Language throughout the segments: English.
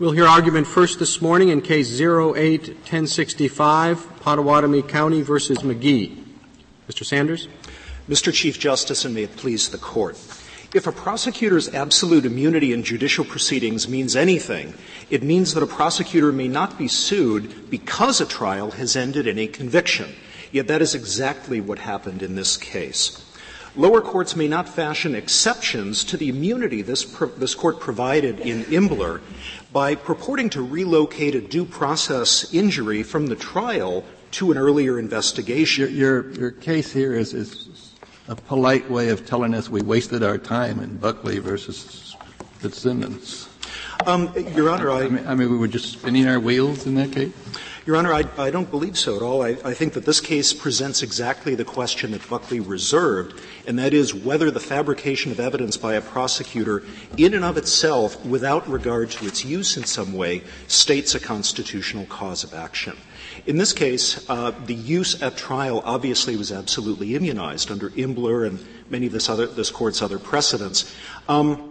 We'll hear argument first this morning in case 08-1065, Pottawattamie County versus McGhee. Mr. Sanders? Mr. Chief Justice, and may it please the Court. If a prosecutor's absolute immunity in judicial proceedings means anything, it means that a prosecutor may not be sued because a trial has ended in a conviction. Yet that is exactly what happened in this case. Lower courts may not fashion exceptions to the immunity this, this court provided in Imbler by purporting to relocate a due process injury from the trial to an earlier investigation. Your, your, your case here is, is a polite way of telling us we wasted our time in Buckley versus Fitzsimmons. Um, Your Honor, I, I mean, I mean, we were just spinning our wheels in that case? Your Honor, I, I don't believe so at all. I, I, think that this case presents exactly the question that Buckley reserved, and that is whether the fabrication of evidence by a prosecutor, in and of itself, without regard to its use in some way, states a constitutional cause of action. In this case, uh, the use at trial obviously was absolutely immunized under Imbler and many of this, other, this court's other precedents. Um,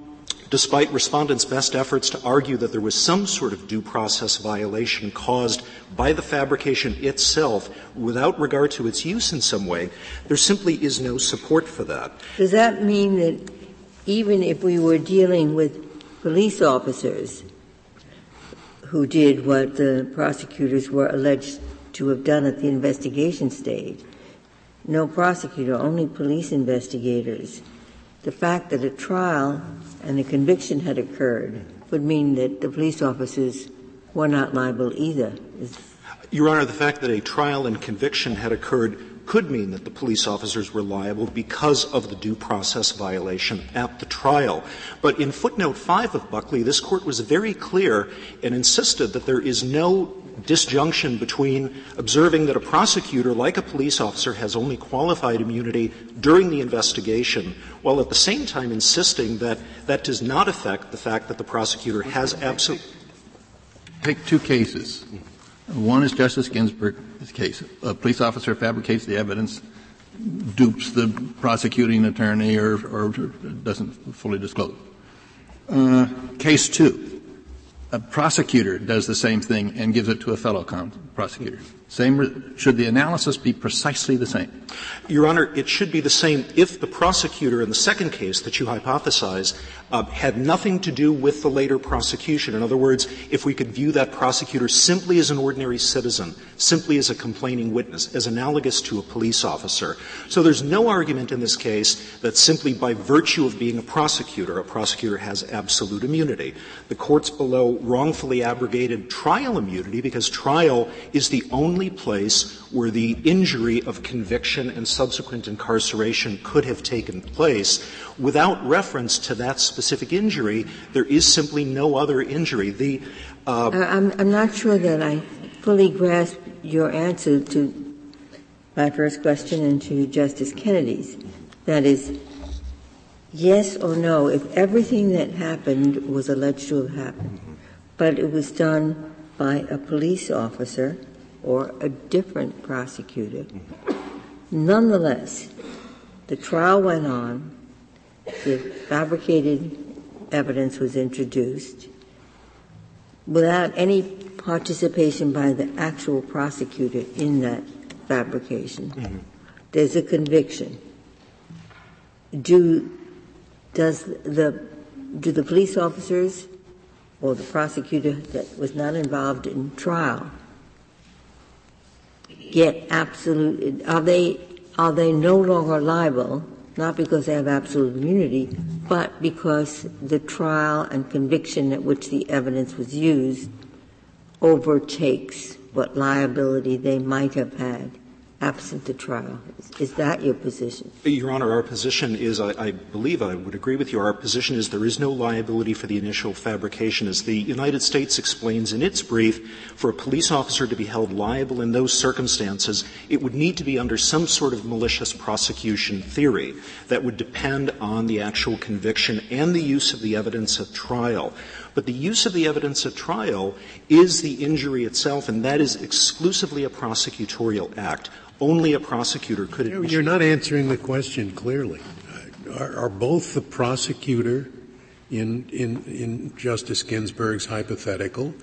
despite respondents' best efforts to argue that there was some sort of due process violation caused by the fabrication itself without regard to its use in some way, there simply is no support for that. Does that mean that even if we were dealing with police officers who did what the prosecutors were alleged to have done at the investigation stage, no prosecutor, only police investigators, the fact that a trial and a conviction had occurred would mean that the police officers were not liable either. Your Honor, the fact that a trial and conviction had occurred could mean that the police officers were liable because of the due process violation at the trial. But in footnote 5 of Buckley, this court was very clear and insisted that there is no disjunction between observing that a prosecutor, like a police officer, has only qualified immunity during the investigation, while at the same time insisting that that does not affect the fact that the prosecutor has absolute. Take two cases. One is Justice Ginsburg's case. A police officer fabricates the evidence, dupes the prosecuting attorney, or, or doesn't fully disclose. Uh, case two a prosecutor does the same thing and gives it to a fellow prosecutor. Same, should the analysis be precisely the same? Your Honor, it should be the same if the prosecutor in the second case that you hypothesize uh, had nothing to do with the later prosecution. In other words, if we could view that prosecutor simply as an ordinary citizen, simply as a complaining witness, as analogous to a police officer. So there's no argument in this case that simply by virtue of being a prosecutor, a prosecutor has absolute immunity. The courts below wrongfully abrogated trial immunity because trial is the only only place where the injury of conviction and subsequent incarceration could have taken place. Without reference to that specific injury, there is simply no other injury. The, uh, uh, I'm, I'm not sure that I fully grasp your answer to my first question and to Justice Kennedy's. That is, yes or no, if everything that happened was alleged to have happened, but it was done by a police officer or a different prosecutor. Nonetheless, the trial went on, the fabricated evidence was introduced without any participation by the actual prosecutor in that fabrication. Mm-hmm. There's a conviction. Do does the do the police officers or the prosecutor that was not involved in trial get absolute, are they, are they no longer liable, not because they have absolute immunity, but because the trial and conviction at which the evidence was used overtakes what liability they might have had absent the trial. Is that your position? Your Honor, our position is, I, I, believe I would agree with you, our position is there is no liability for the initial fabrication. As the United States explains in its brief, for a police officer to be held liable in those circumstances, it would need to be under some sort of malicious prosecution theory that would depend on the actual conviction and the use of the evidence at trial. But the use of the evidence at trial is the injury itself, and that is exclusively a prosecutorial act. Only a prosecutor could. You're not answering the question clearly. Are, are both the prosecutor in, in, in Justice Ginsburg's hypothetical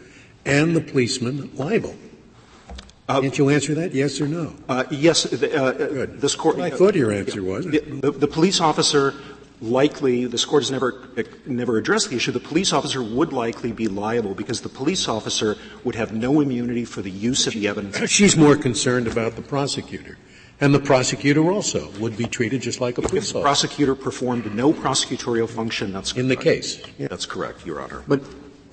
and the policeman liable? Uh, Can't you answer that, yes or no? Uh, yes. Uh, uh this court. I thought your answer was. The, the, the, police officer likely, this court has never, never addressed the issue, the police officer would likely be liable because the police officer would have no immunity for the use of the evidence. She's more concerned about the prosecutor. And the prosecutor also would be treated just like a police officer. If the prosecutor performed no prosecutorial function, that's in the case. Yeah. That's correct, Your Honor. But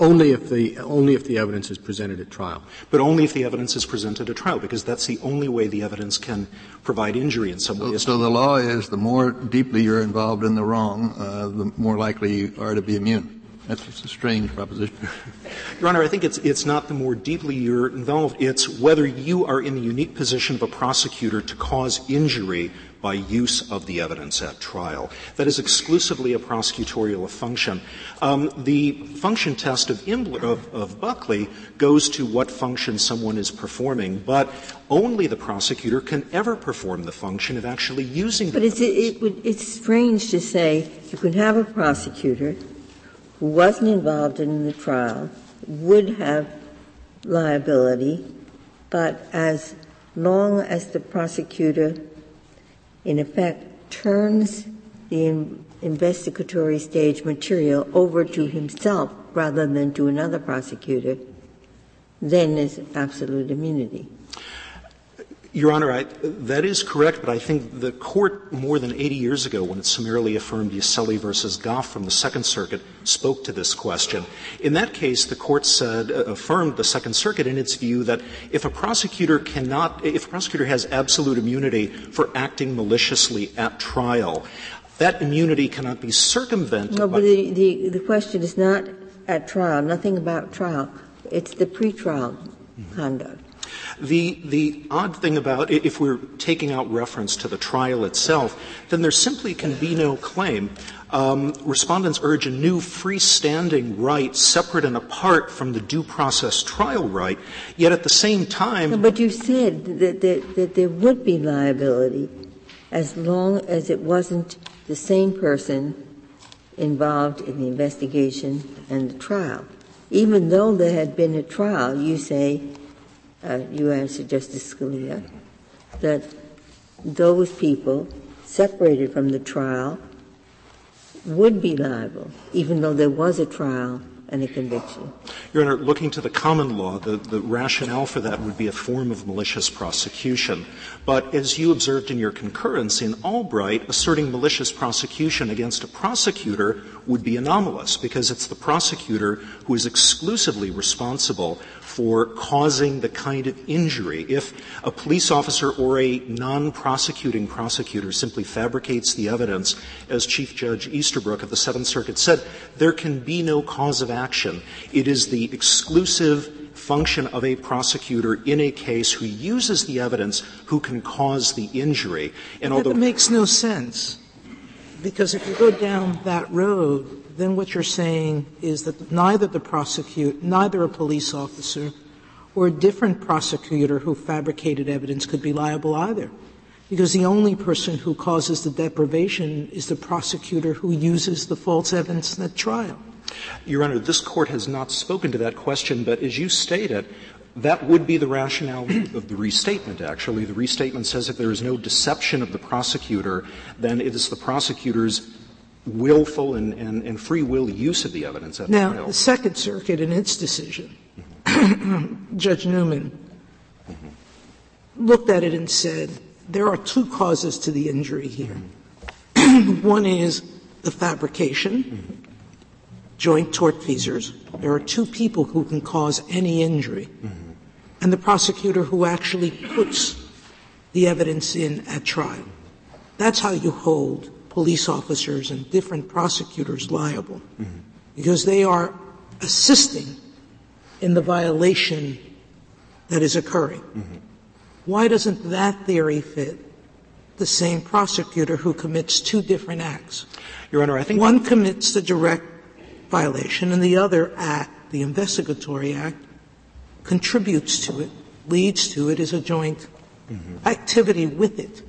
only if the only if the evidence is presented at trial. But only if the evidence is presented at trial, because that's the only way the evidence can provide injury in some way. So, so the law is the more deeply you're involved in the wrong, uh, the more likely you are to be immune. That's a strange proposition. Your Honor, I think it's, it's not the more deeply you're involved, it's whether you are in the unique position of a prosecutor to cause injury by use of the evidence at trial. That is exclusively a prosecutorial function. Um, the function test of, Imbler, of, of Buckley goes to what function someone is performing, but only the prosecutor can ever perform the function of actually using. But it's, it, it, it's strange to say you can have a prosecutor who wasn't involved in the trial would have liability, but as long as the prosecutor, in effect, turns the investigatory stage material over to himself rather than to another prosecutor, then there's absolute immunity. Your Honor, I, that is correct, but I think the court more than 80 years ago, when it summarily affirmed Yaselli versus Goff from the Second Circuit, spoke to this question. In that case, the court said, uh, affirmed the Second Circuit in its view that if a prosecutor cannot, if a prosecutor has absolute immunity for acting maliciously at trial, that immunity cannot be circumvented. No, but the, the, the question is not at trial, nothing about trial. It's the pretrial mm-hmm. conduct. The, the odd thing about if we're taking out reference to the trial itself, then there simply can be no claim. Um, respondents urge a new freestanding right separate and apart from the due process trial right, yet at the same time. No, but you said that, that, that there would be liability as long as it wasn't the same person involved in the investigation and the trial. Even though there had been a trial, you say Uh, you answered Justice Scalia, that those people separated from the trial would be liable, even though there was a trial and a conviction. Your Honor, looking to the common law, the, the rationale for that would be a form of malicious prosecution. But as you observed in your concurrence in Albright, asserting malicious prosecution against a prosecutor would be anomalous because it's the prosecutor who is exclusively responsible for causing the kind of injury. If a police officer or a non-prosecuting prosecutor simply fabricates the evidence, as Chief Judge Easterbrook of the Seventh Circuit said, there can be no cause of action. It is the exclusive function of a prosecutor in a case who uses the evidence who can cause the injury. And although that makes no sense because if you go down that road, then what you're saying is that neither the prosecutor, neither a police officer or a different prosecutor who fabricated evidence could be liable either. Because the only person who causes the deprivation is the prosecutor who uses the false evidence in the trial. Your Honor, this court has not spoken to that question, but as you stated, it that would be the rationale of the restatement, actually. The restatement says if there is no deception of the prosecutor, then it is the prosecutor's willful and, and, and free will use of the evidence at now, trial. the Second Circuit, in its decision, Judge Newman looked at it and said, there are two causes to the injury here. One is the fabrication, joint tortfeasors. There are two people who can cause any injury. And the prosecutor who actually puts the evidence in at trial. That's how you hold police officers and different prosecutors liable mm-hmm. because they are assisting in the violation that is occurring. Mm-hmm. Why doesn't that theory fit the same prosecutor who commits two different acts? Your Honor, I think one commits the direct violation and the other act, the investigatory act, contributes to it, leads to it, is a joint mm-hmm. activity with it.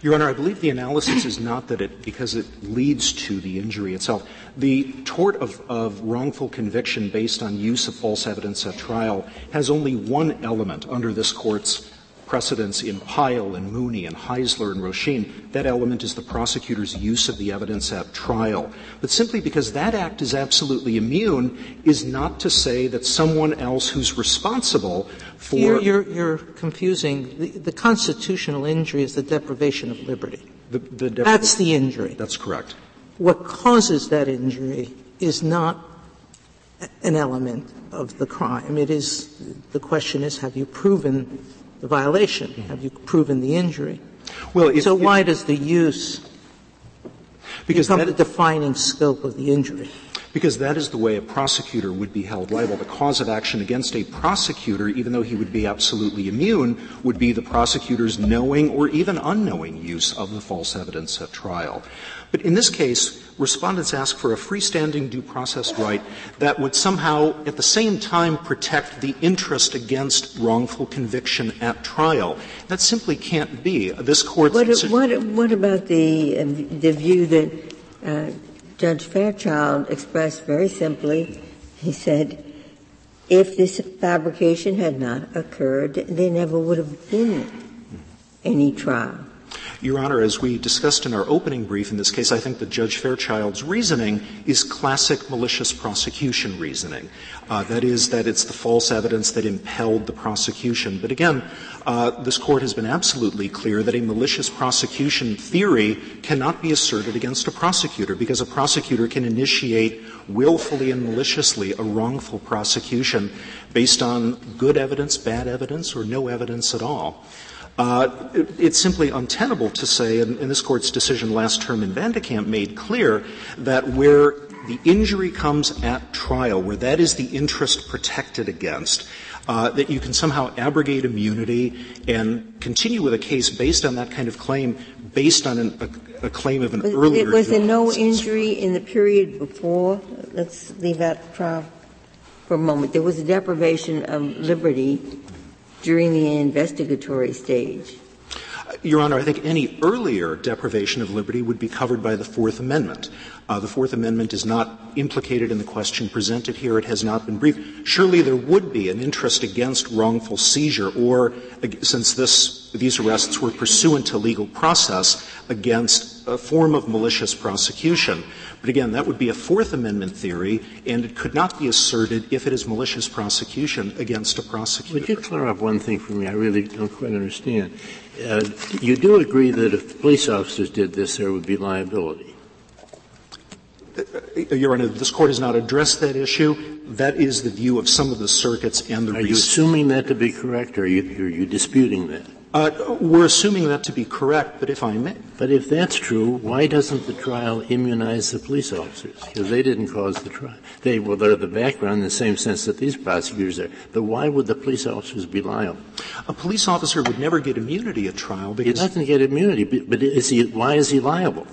Your Honor, I believe the analysis is not that it, because it leads to the injury itself. The tort of, of wrongful conviction based on use of false evidence at trial has only one element under this Court's precedents in Pyle and Mooney and Heisler and Roisin, that element is the prosecutor's use of the evidence at trial. But simply because that act is absolutely immune is not to say that someone else who's responsible for. You're, you're, you're confusing. The, the, constitutional injury is the deprivation of liberty. The, the depri- That's the injury. That's correct. What causes that injury is not an element of the crime. It is, the question is, have you proven the violation? Mm-hmm. Have you proven the injury? Well, so why does the use because become that, the defining scope of the injury? Because that is the way a prosecutor would be held liable. The cause of action against a prosecutor, even though he would be absolutely immune, would be the prosecutor's knowing or even unknowing use of the false evidence at trial. But in this case, respondents ask for a freestanding due process right that would somehow at the same time protect the interest against wrongful conviction at trial. That simply can't be. This court's what, what, what about the, the view that uh, Judge Fairchild expressed very simply? He said, if this fabrication had not occurred, there never would have been any trial. Your Honor, as we discussed in our opening brief in this case, I think that Judge Fairchild's reasoning is classic malicious prosecution reasoning. Uh, that is, that it's the false evidence that impelled the prosecution. But again, uh, this court has been absolutely clear that a malicious prosecution theory cannot be asserted against a prosecutor because a prosecutor can initiate willfully and maliciously a wrongful prosecution based on good evidence, bad evidence, or no evidence at all. Uh, it, it's simply untenable to say, and, and, this court's decision last term in Van de Kamp made clear that where the injury comes at trial, where that is the interest protected against, uh, that you can somehow abrogate immunity and continue with a case based on that kind of claim, based on an, a, a, claim of an was, earlier. Was there no injury in the period before? Let's leave that trial for a moment. There was a deprivation of liberty during the investigatory stage? Your Honor, I think any earlier deprivation of liberty would be covered by the Fourth Amendment. Uh, the Fourth Amendment is not implicated in the question presented here. It has not been briefed. Surely there would be an interest against wrongful seizure, or since this, these arrests were pursuant to legal process, against a form of malicious prosecution. But again, that would be a Fourth Amendment theory, and it could not be asserted if it is malicious prosecution against a prosecutor. Would you clear up one thing for me? I really don't quite understand. Uh, you do agree that if police officers did this, there would be liability? Uh, Your Honor, this Court has not addressed that issue. That is the view of some of the circuits and the. Are you assuming that to be correct, or are you, are you disputing that? Uh, we're assuming that to be correct, but if I may. But if that's true, why doesn't the trial immunize the police officers? Because they didn't cause the trial. They, well, they're the background in the same sense that these prosecutors are. But why would the police officers be liable? A police officer would never get immunity at trial because. He doesn't get immunity, but is he, why is he liable?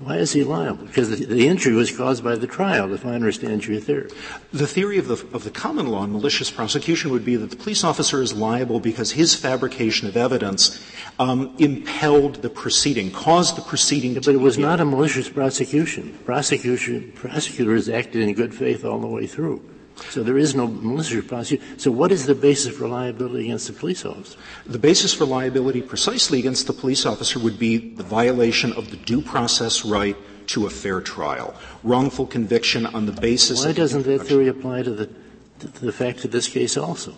Why is he liable? Because the, injury was caused by the trial, if I understand your theory. The theory of the, of the common law in malicious prosecution would be that the police officer is liable because his fabrication of evidence um, impelled the proceeding, caused the proceeding to but it was not a malicious prosecution. Prosecution, prosecutors acted in good faith all the way through. So there is no malicious prosecution. So what is the basis for liability against the police officer? The basis for liability precisely against the police officer would be the violation of the due process right to a fair trial. Wrongful conviction on the basis Why doesn't that theory apply to the the facts of this case also.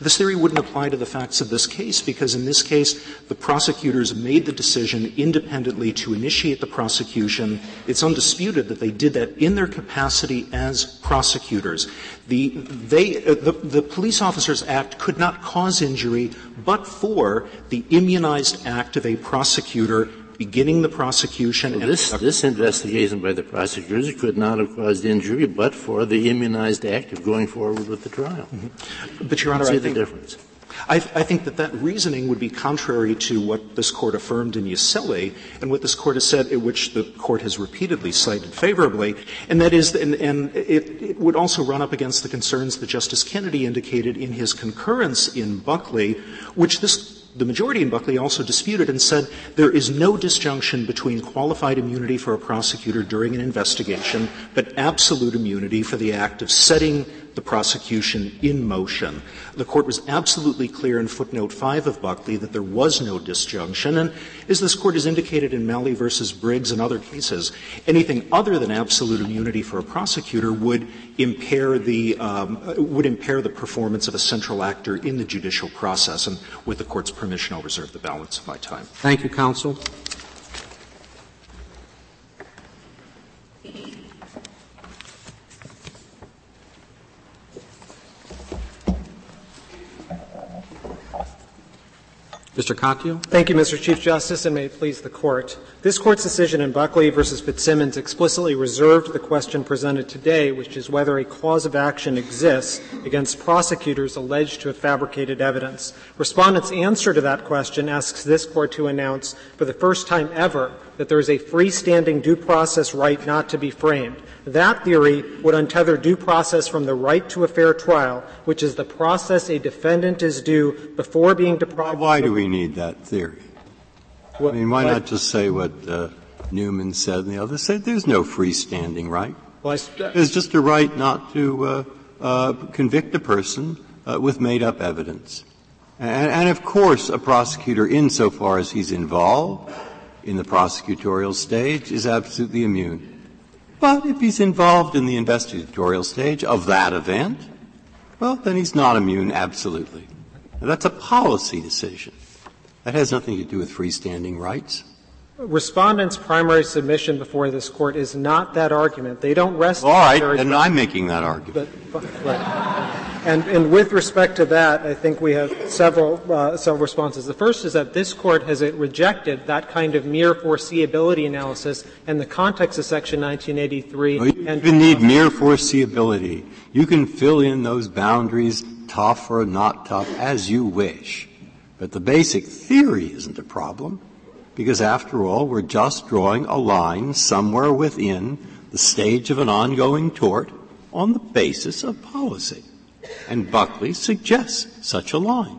This theory wouldn't apply to the facts of this case because in this case the prosecutors made the decision independently to initiate the prosecution. It's undisputed that they did that in their capacity as prosecutors. The, they, uh, the, the Police Officers Act could not cause injury but for the immunized act of a prosecutor beginning the prosecution. Well, this, this investigation by the prosecutors could not have caused injury but for the immunized act of going forward with the trial. Mm-hmm. But, Your Honor, See I the think, difference. I, I, think that that reasoning would be contrary to what this court affirmed in Yaselli and what this court has said, which the court has repeatedly cited favorably, and that is, and, and it, it, would also run up against the concerns that Justice Kennedy indicated in his concurrence in Buckley, which this the majority in Buckley also disputed and said there is no disjunction between qualified immunity for a prosecutor during an investigation, but absolute immunity for the act of setting the prosecution in motion. The court was absolutely clear in footnote 5 of Buckley that there was no disjunction, and as this court has indicated in Malley versus Briggs and other cases, anything other than absolute immunity for a prosecutor would impair the um, would impair the performance of a central actor in the judicial process. And with the court's permission, I'll reserve the balance of my time. Thank you, counsel. Mr. Katyal. Thank you, Mr. Chief Justice, and may it please the Court. This Court's decision in Buckley v. Fitzsimmons explicitly reserved the question presented today, which is whether a cause of action exists against prosecutors alleged to have fabricated evidence. Respondent's answer to that question asks this Court to announce for the first time ever that there is a freestanding due process right not to be framed. That theory would untether due process from the right to a fair trial, which is the process a defendant is due before being deprived. Why do we need that theory? I mean, why not just say what uh, Newman said and the others said? There's no freestanding right. Well, There's just a right not to uh, uh, convict a person uh, with made-up evidence. And, and of course, a prosecutor, insofar as he's involved in the prosecutorial stage, is absolutely immune. But if he's involved in the investigatorial stage of that event, well, then he's not immune absolutely. Now, that's a policy decision. That has nothing to do with freestanding rights. Respondent's primary submission before this court is not that argument. They don't rest. All right, then I'm making that argument. But, right. And, and, with respect to that, I think we have several uh, several responses. The first is that this court has rejected that kind of mere foreseeability analysis in the context of Section 1983. Well, you even need mere foreseeability. You can fill in those boundaries, tough or not tough, as you wish. But the basic theory isn't a problem, because after all, we're just drawing a line somewhere within the stage of an ongoing tort on the basis of policy. And Buckley suggests such a line.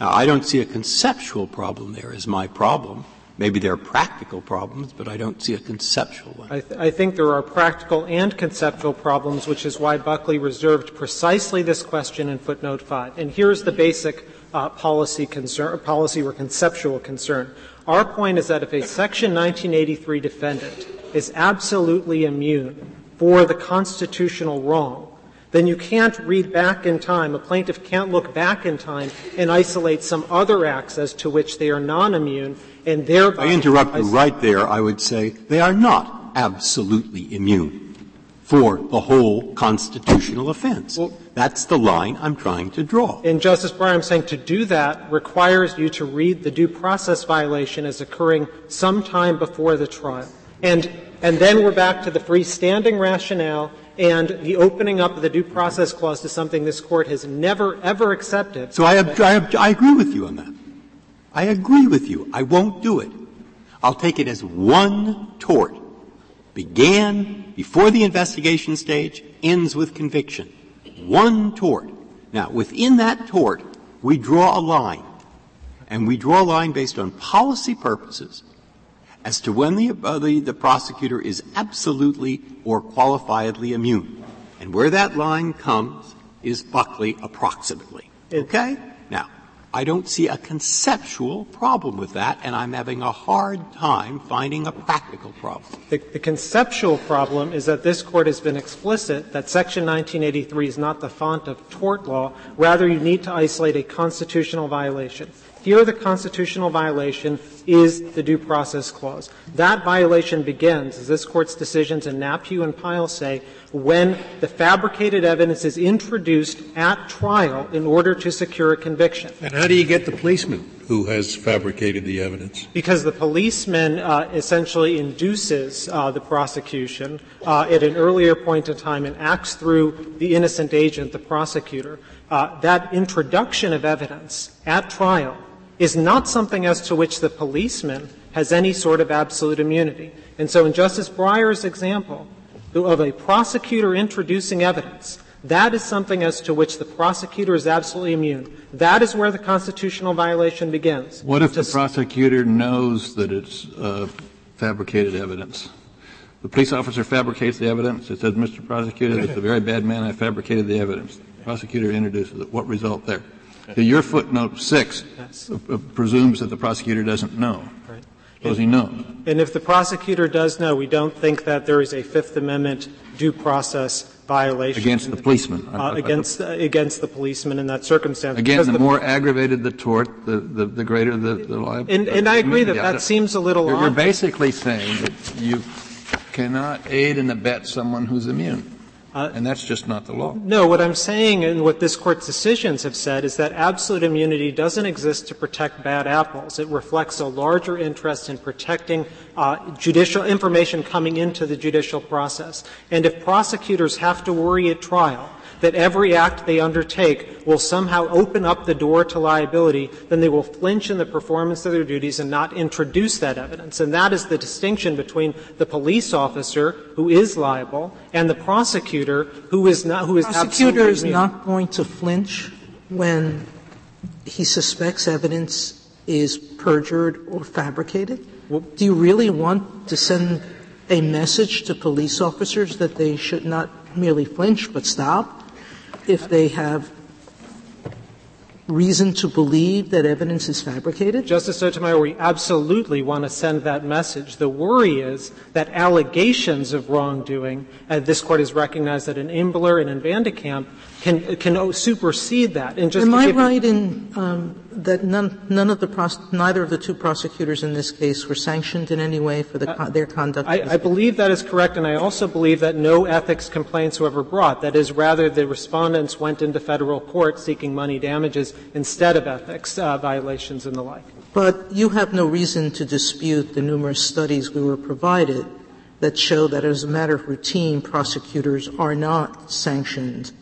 Now, I don't see a conceptual problem there as my problem. Maybe there are practical problems, but I don't see a conceptual one. I, th- I, think there are practical and conceptual problems, which is why Buckley reserved precisely this question in footnote 5. And here's the basic uh, policy concern, policy or conceptual concern. Our point is that if a Section 1983 defendant is absolutely immune for the constitutional wrong, then you can't read back in time. A plaintiff can't look back in time and isolate some other acts as to which they are non-immune and thereby. I interrupt you right there. I would say they are not absolutely immune for the whole constitutional offense. Well, That's the line I'm trying to draw. And Justice Breyer, I'm saying to do that requires you to read the due process violation as occurring sometime before the trial. And, and then we're back to the freestanding rationale and the opening up of the due process clause to something this court has never ever accepted. So I, I, I agree with you on that. I agree with you. I won't do it. I'll take it as one tort. Began before the investigation stage, ends with conviction. One tort. Now, within that tort, we draw a line. And we draw a line based on policy purposes as to when the, uh, the, the prosecutor is absolutely or qualifiedly immune. And where that line comes is Buckley approximately. Okay? Now, I don't see a conceptual problem with that, and I'm having a hard time finding a practical problem. The, the, conceptual problem is that this court has been explicit that Section 1983 is not the font of tort law. Rather, you need to isolate a constitutional violation. Here, the constitutional violation is the due process clause. That violation begins, as this court's decisions in Napue and Pyle say, when the fabricated evidence is introduced at trial in order to secure a conviction. And how do you get the policeman who has fabricated the evidence? Because the policeman uh, essentially induces uh, the prosecution uh, at an earlier point in time and acts through the innocent agent, the prosecutor. Uh, that introduction of evidence at trial is not something as to which the policeman has any sort of absolute immunity. And so in Justice Breyer's example of a prosecutor introducing evidence That is something as to which the prosecutor is absolutely immune. That is where the constitutional violation begins. What if the prosecutor knows that it's uh, fabricated evidence? The police officer fabricates the evidence. It says, Mr. Prosecutor, it's a very bad man. I fabricated the evidence. The prosecutor introduces it. What result there? Your footnote six presumes that the prosecutor doesn't know. Right. Does he know? And if the prosecutor does know, we don't think that there is a Fifth Amendment due process violation against the policeman. Against against the policeman in that circumstance. Again, the, more aggravated the tort, the, the, the greater the, the liability. And, and I agree that that seems a little. You're, you're basically saying that you cannot aid and abet someone who's immune. Uh, and that's just not the law. No, what I'm saying and what this court's decisions have said is that absolute immunity doesn't exist to protect bad apples. It reflects a larger interest in protecting uh, judicial information coming into the judicial process. And if prosecutors have to worry at trial that every act they undertake will somehow open up the door to liability, then they will flinch in the performance of their duties and not introduce that evidence. And that is the distinction between the police officer who is liable and the prosecutor who is not who is prosecutor is not going to flinch when he suspects evidence is perjured or fabricated? Do you really want to send a message to police officers that they should not merely flinch but stop if they have reason to believe that evidence is fabricated? Justice Sotomayor, we absolutely want to send that message. The worry is that allegations of wrongdoing, and this court has recognized that in Imbler and in Van de Kamp, can, can supersede that. And just Am I right in um, that none, none of the pros- neither of the two prosecutors in this case were sanctioned in any way for the, uh, their conduct? I, I, believe that is correct, and I also believe that no ethics complaints were ever brought. That is, rather, the respondents went into federal court seeking money damages instead of ethics uh, violations and the like. But you have no reason to dispute the numerous studies we were provided that show that as a matter of routine, prosecutors are not sanctioned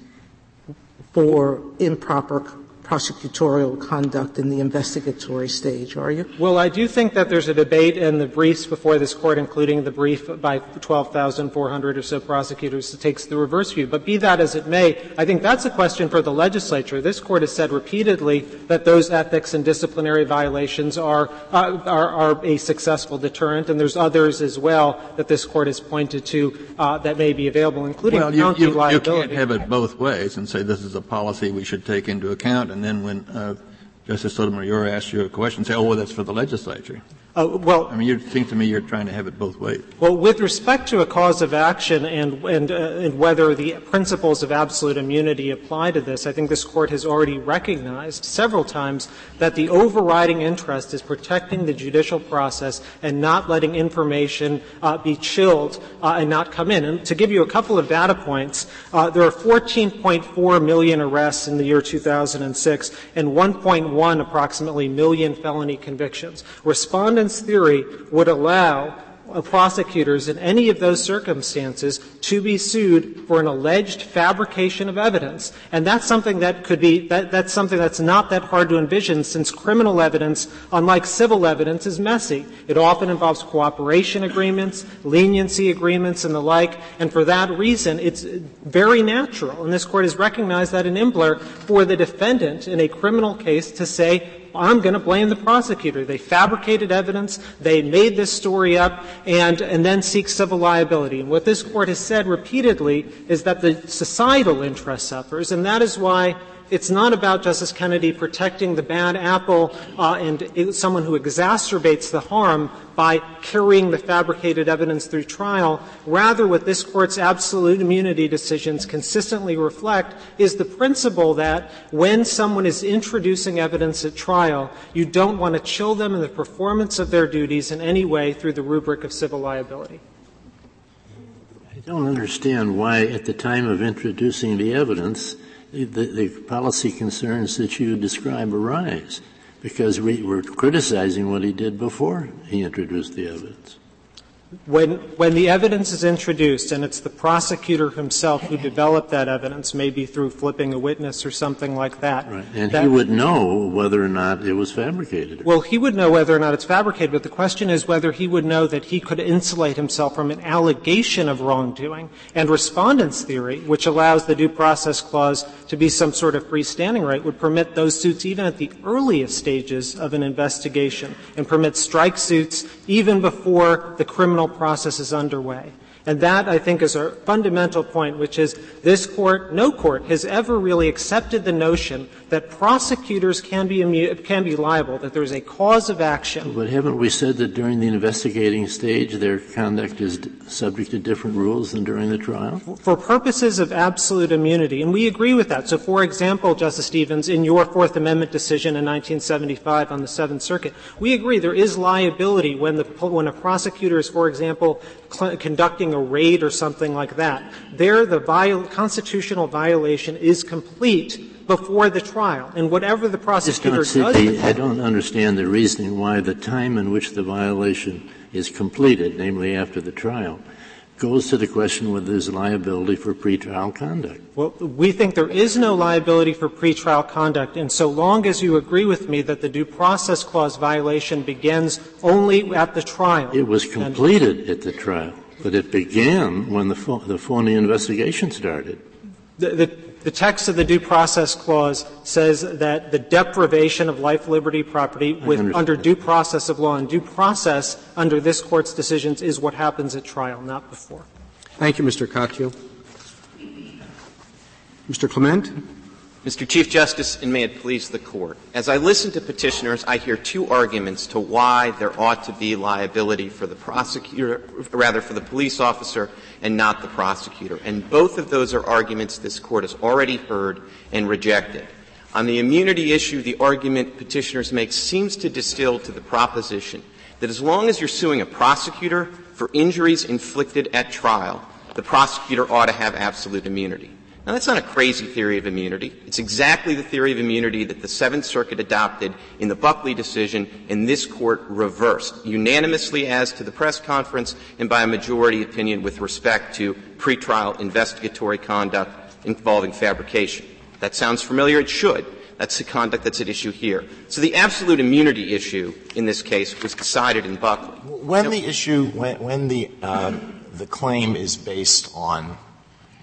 for improper prosecutorial conduct in the investigatory stage, are you? Well, I do think that there's a debate in the briefs before this court, including the brief by 12,400 or so prosecutors that takes the reverse view. But be that as it may, I think that's a question for the legislature. This court has said repeatedly that those ethics and disciplinary violations are, uh, are, are, a successful deterrent, and there's others as well that this court has pointed to uh, that may be available, including well, county you, you, liability. You can't have it both ways and say this is a policy we should take into account and then when uh, Justice Sotomayor asks you a question, say, oh, well, that's for the legislature. Uh, well, I mean, it seems to me you're trying to have it both ways. Well, with respect to a cause of action and and, uh, and whether the principles of absolute immunity apply to this, I think this court has already recognized several times that the overriding interest is protecting the judicial process and not letting information uh, be chilled uh, and not come in. And to give you a couple of data points, uh, there are 14.4 million arrests in the year 2006 and 1.1 approximately million felony convictions. Respondents theory would allow prosecutors in any of those circumstances to be sued for an alleged fabrication of evidence. And that's something that could be, that, that's something that's not that hard to envision since criminal evidence, unlike civil evidence, is messy. It often involves cooperation agreements, leniency agreements, and the like. And for that reason, it's very natural, and this court has recognized that in Imbler, for the defendant in a criminal case to say, I'm going to blame the prosecutor. They fabricated evidence, they made this story up, and, and then seek civil liability. And what this court has said repeatedly is that the societal interest suffers, and that is why it's not about Justice Kennedy protecting the bad apple uh, and someone who exacerbates the harm by carrying the fabricated evidence through trial. Rather, what this Court's absolute immunity decisions consistently reflect is the principle that when someone is introducing evidence at trial, you don't want to chill them in the performance of their duties in any way through the rubric of civil liability. I don't understand why, at the time of introducing the evidence, the, the policy concerns that you describe arise because we were criticizing what he did before he introduced the evidence. When, when the evidence is introduced and it's the prosecutor himself who developed that evidence, maybe through flipping a witness or something like that. Right. And that, he would know whether or not it was fabricated. Well, he would know whether or not it's fabricated, but the question is whether he would know that he could insulate himself from an allegation of wrongdoing. And respondent's theory, which allows the due process clause to be some sort of freestanding right, would permit those suits even at the earliest stages of an investigation and permit strike suits even before the criminal process is underway. And that, I think, is a fundamental point, which is this court, no court, has ever really accepted the notion that prosecutors can be, immu- can be liable, that there is a cause of action. But haven't we said that during the investigating stage their conduct is d- subject to different rules than during the trial? For purposes of absolute immunity, and we agree with that. So, for example, Justice Stevens, in your Fourth Amendment decision in 1975 on the Seventh Circuit, we agree there is liability when, the, when a prosecutor is, for example, cl- conducting a raid or something like that. There, the viol- constitutional violation is complete before the trial, and whatever the prosecutor does. does. I don't understand the reasoning why the time in which the violation is completed, namely after the trial, goes to the question whether there's liability for pretrial conduct. Well, we think there is no liability for pretrial conduct, and so long as you agree with me that the due process clause violation begins only at the trial. It was completed at the trial, but it began when the, pho- the phony investigation started. The, the, the text of the due process clause says that the deprivation of life, liberty, property with, under due process of law and due process under this court's decisions is what happens at trial, not before. Thank you, Mr. Katyal. Mr. Clement? Mr. Chief Justice, and may it please the Court. As I listen to petitioners, I hear two arguments to why there ought to be liability for the prosecutor, rather for the police officer and not the prosecutor. And both of those are arguments this Court has already heard and rejected. On the immunity issue, the argument petitioners make seems to distill to the proposition that as long as you're suing a prosecutor for injuries inflicted at trial, the prosecutor ought to have absolute immunity. Now, that's not a crazy theory of immunity. It's exactly the theory of immunity that the Seventh Circuit adopted in the Buckley decision, and this Court reversed, unanimously as to the press conference and by a majority opinion with respect to pretrial investigatory conduct involving fabrication. That sounds familiar? It should. That's the conduct that's at issue here. So the absolute immunity issue in this case was decided in Buckley. When the issue, when, when the, um, the claim is based on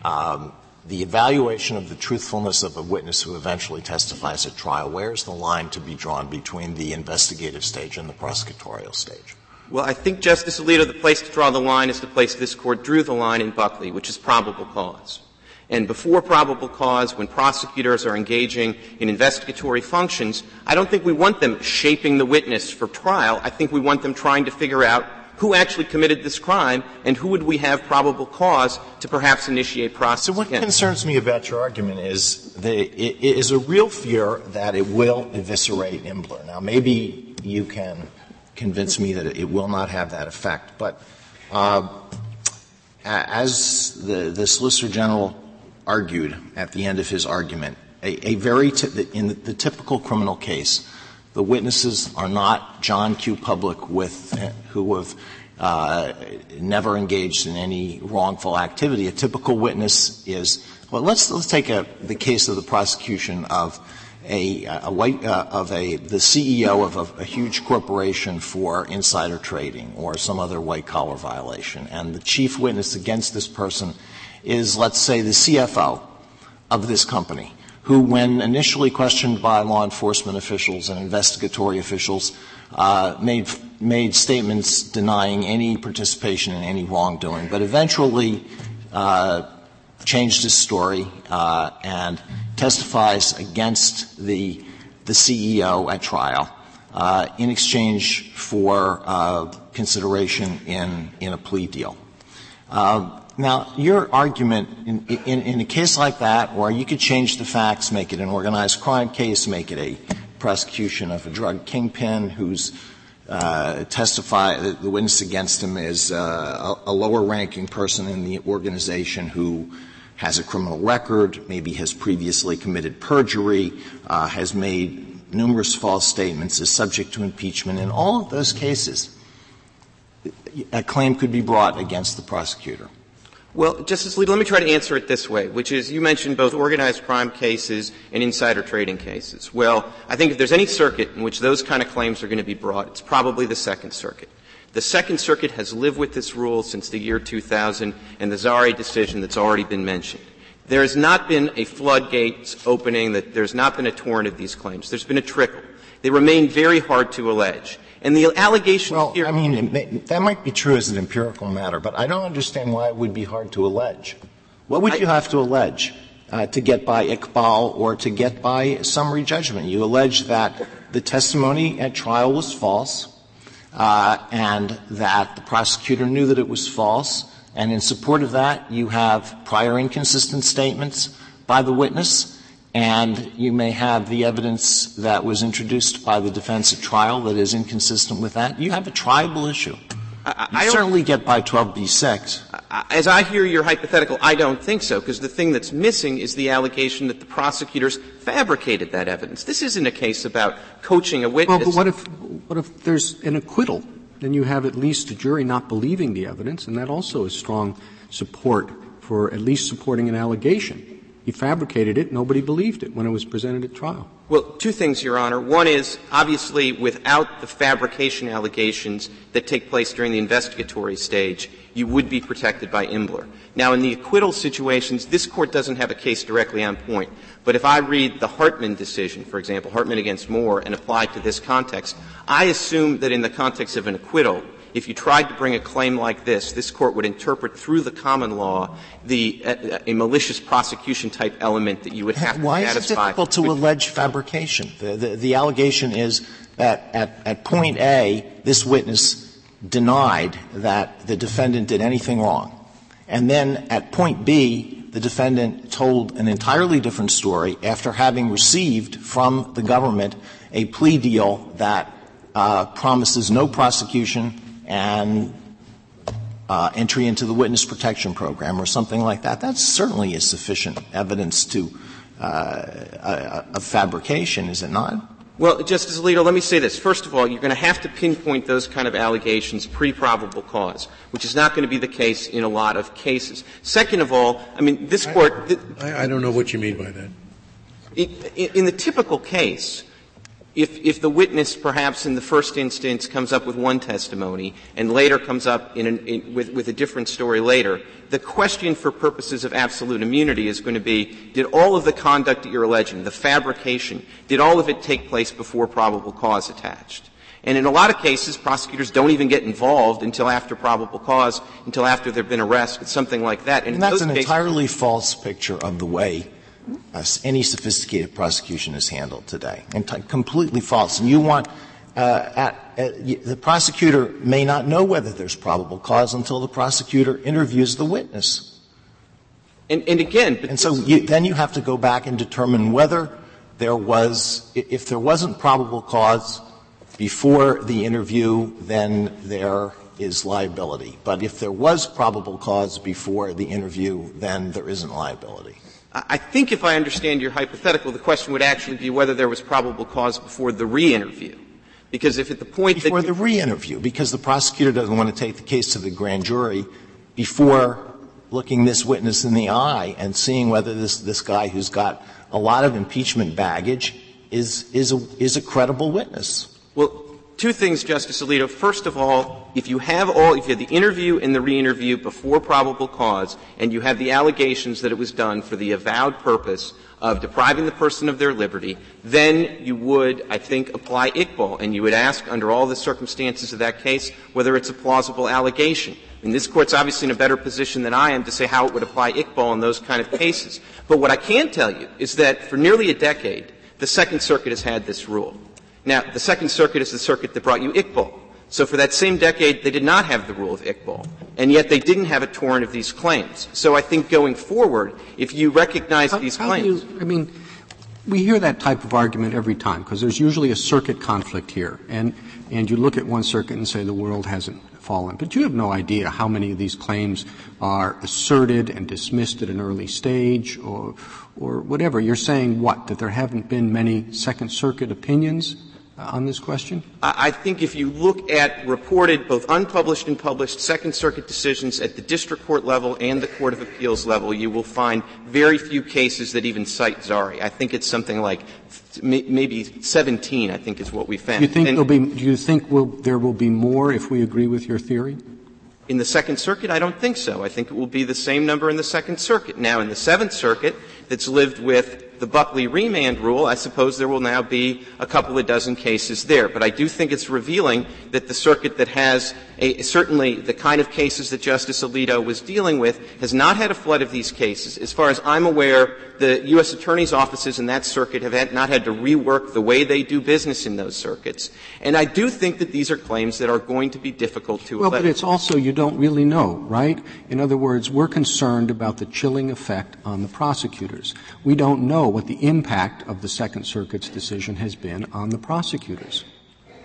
um, the evaluation of the truthfulness of a witness who eventually testifies at trial, where's the line to be drawn between the investigative stage and the prosecutorial stage? Well, I think, Justice Alito, the place to draw the line is the place this Court drew the line in Buckley, which is probable cause. And before probable cause, when prosecutors are engaging in investigatory functions, I don't think we want them shaping the witness for trial. I think we want them trying to figure out who actually committed this crime and who would we have probable cause to perhaps initiate process So what against. concerns me about your argument is the, it is a real fear that it will eviscerate Imbler. Now maybe you can convince me that it will not have that effect, but uh, as the, the Solicitor General argued at the end of his argument, a, a very t- in the, the typical criminal case, the witnesses are not John Q. Public with, who have uh, never engaged in any wrongful activity. A typical witness is, well, let's, let's take a, the case of the prosecution of a, a white, uh, of a, the CEO of a, a huge corporation for insider trading or some other white collar violation. And the chief witness against this person is, let's say, the CFO of this company who, when initially questioned by law enforcement officials and investigatory officials, uh, made made statements denying any participation in any wrongdoing, but eventually uh, changed his story uh, and testifies against the the CEO at trial uh, in exchange for uh, consideration in in a plea deal. Uh, now, your argument in, in, in, a case like that, where you could change the facts, make it an organized crime case, make it a prosecution of a drug kingpin who's uh, testify the witness against him is uh, a, a lower ranking person in the organization who has a criminal record, maybe has previously committed perjury, uh, has made numerous false statements, is subject to impeachment. In all of those cases, a claim could be brought against the prosecutor? Well, Justice Alito, let me try to answer it this way, which is you mentioned both organized crime cases and insider trading cases. Well, I think if there's any circuit in which those kind of claims are going to be brought, it's probably the Second Circuit. The Second Circuit has lived with this rule since the year 2000 and the Zahrey decision that's already been mentioned. There has not been a floodgates opening, that there's not been a torrent of these claims. There's been a trickle. They remain very hard to allege. And the allegation well, here. I mean, that might be true as an empirical matter, but I don't understand why it would be hard to allege. What would you have to allege uh, to get by Iqbal or to get by summary judgment? You allege that the testimony at trial was false, uh, and that the prosecutor knew that it was false, and in support of that, you have prior inconsistent statements by the witness, and you may have the evidence that was introduced by the defense at trial that is inconsistent with that. You have a triable issue. I, you certainly get by 12b6. As I hear your hypothetical, I don't think so, because the thing that's missing is the allegation that the prosecutors fabricated that evidence. This isn't a case about coaching a witness. Well, but what if, what if there's an acquittal? Then you have at least a jury not believing the evidence, and that also is strong support for at least supporting an allegation. He fabricated it. Nobody believed it when it was presented at trial. Well, two things, Your Honor. One is, obviously, without the fabrication allegations that take place during the investigatory stage, you would be protected by Imbler. Now, in the acquittal situations, this court doesn't have a case directly on point. But if I read the Hartman decision, for example, Hartman against Moore, and apply it to this context, I assume that in the context of an acquittal, if you tried to bring a claim like this, this court would interpret through the common law the uh, a malicious prosecution type element that you would have Why to satisfy. Why is it difficult to allege fabrication? The, the, the allegation is that at, at point A, this witness denied that the defendant did anything wrong. And then at point B, the defendant told an entirely different story after having received from the government a plea deal that uh, promises no prosecution and uh, entry into the witness protection program or something like that. That certainly is sufficient evidence to uh, a, a fabrication, is it not? Well, Justice Alito, let me say this. First of all, you're going to have to pinpoint those kind of allegations pre-probable cause, which is not going to be the case in a lot of cases. Second of all, I mean, this court. Th- I, I, don't know what you mean by that. In, in the typical case, if, if the witness perhaps in the first instance comes up with one testimony and later comes up in an, in, with, with a different story later, the question for purposes of absolute immunity is going to be, did all of the conduct that you're alleging, the fabrication, did all of it take place before probable cause attached? And in a lot of cases, prosecutors don't even get involved until after probable cause, until after there have been arrests, something like that. And, and that's an entirely false picture of the way uh, any sophisticated prosecution is handled today, and t- completely false. And you want uh, at, at, the prosecutor may not know whether there's probable cause until the prosecutor interviews the witness. And, and again, and so you, then you have to go back and determine whether there was, if there wasn't probable cause before the interview, then there is liability. But if there was probable cause before the interview, then there isn't liability. I think if I understand your hypothetical, the question would actually be whether there was probable cause before the re-interview. Because if at the point before the re-interview, because the prosecutor doesn't want to take the case to the grand jury before looking this witness in the eye and seeing whether this this guy who's got a lot of impeachment baggage is is a is a credible witness. Well, two things, Justice Alito. First of all, if you have all, if you have the interview and the re-interview before probable cause, and you have the allegations that it was done for the avowed purpose of depriving the person of their liberty, then you would, I think, apply Iqbal, and you would ask, under all the circumstances of that case, whether it's a plausible allegation. And this court's obviously in a better position than I am to say how it would apply Iqbal in those kind of cases. But what I can tell you is that for nearly a decade, the Second Circuit has had this rule. Now, the Second Circuit is the circuit that brought you Iqbal. So for that same decade, they did not have the rule of Iqbal, and yet they didn't have a torrent of these claims. So I think going forward, if you recognize how, these how claims, you, I mean, we hear that type of argument every time because there's usually a circuit conflict here, and and you look at one circuit and say the world hasn't fallen, but you have no idea how many of these claims are asserted and dismissed at an early stage, or or whatever. You're saying what that there haven't been many Second Circuit opinions on this question? I think if you look at reported, both unpublished and published, Second Circuit decisions at the district court level and the Court of Appeals level, you will find very few cases that even cite Zahrey. I think it's something like maybe 17, I think is what we found. Do you think, and, be, do you think will, there will be more if we agree with your theory? In the Second Circuit, I don't think so. I think it will be the same number in the Second Circuit. Now, in the Seventh Circuit, that's lived with the Buckley remand rule, I suppose there will now be a couple of dozen cases there. But I do think it's revealing that the circuit that has a, certainly the kind of cases that Justice Alito was dealing with has not had a flood of these cases. As far as I'm aware, the U.S. Attorney's offices in that circuit have had, not had to rework the way they do business in those circuits. And I do think that these are claims that are going to be difficult to Well, but it's also you don't really know, right? In other words, we're concerned about the chilling effect on the prosecutors. We don't know what the impact of the Second Circuit's decision has been on the prosecutors.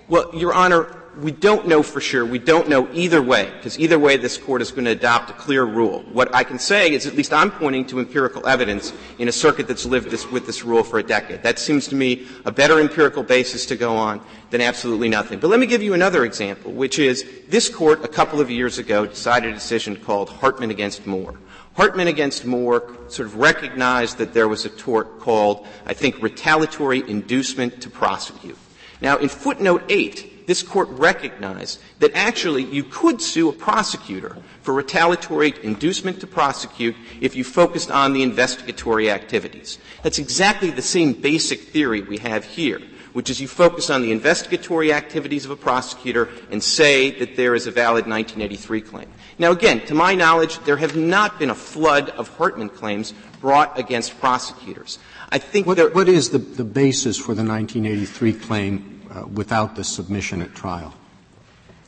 Well, Your Honor, we don't know for sure. We don't know either way, because either way this Court is going to adopt a clear rule. What I can say is at least I'm pointing to empirical evidence in a circuit that's lived this, with this rule for a decade. That seems to me a better empirical basis to go on than absolutely nothing. But let me give you another example, which is this Court a couple of years ago decided a decision called Hartman against Moore. Hartman against Moore sort of recognized that there was a tort called, I think, retaliatory inducement to prosecute. Now, in footnote 8, this court recognized that actually you could sue a prosecutor for retaliatory inducement to prosecute if you focused on the investigatory activities. That's exactly the same basic theory we have here which is you focus on the investigatory activities of a prosecutor and say that there is a valid 1983 claim. Now again, to my knowledge, there have not been a flood of Hartman claims brought against prosecutors. I think what, what is the, the basis for the 1983 claim uh, without the submission at trial?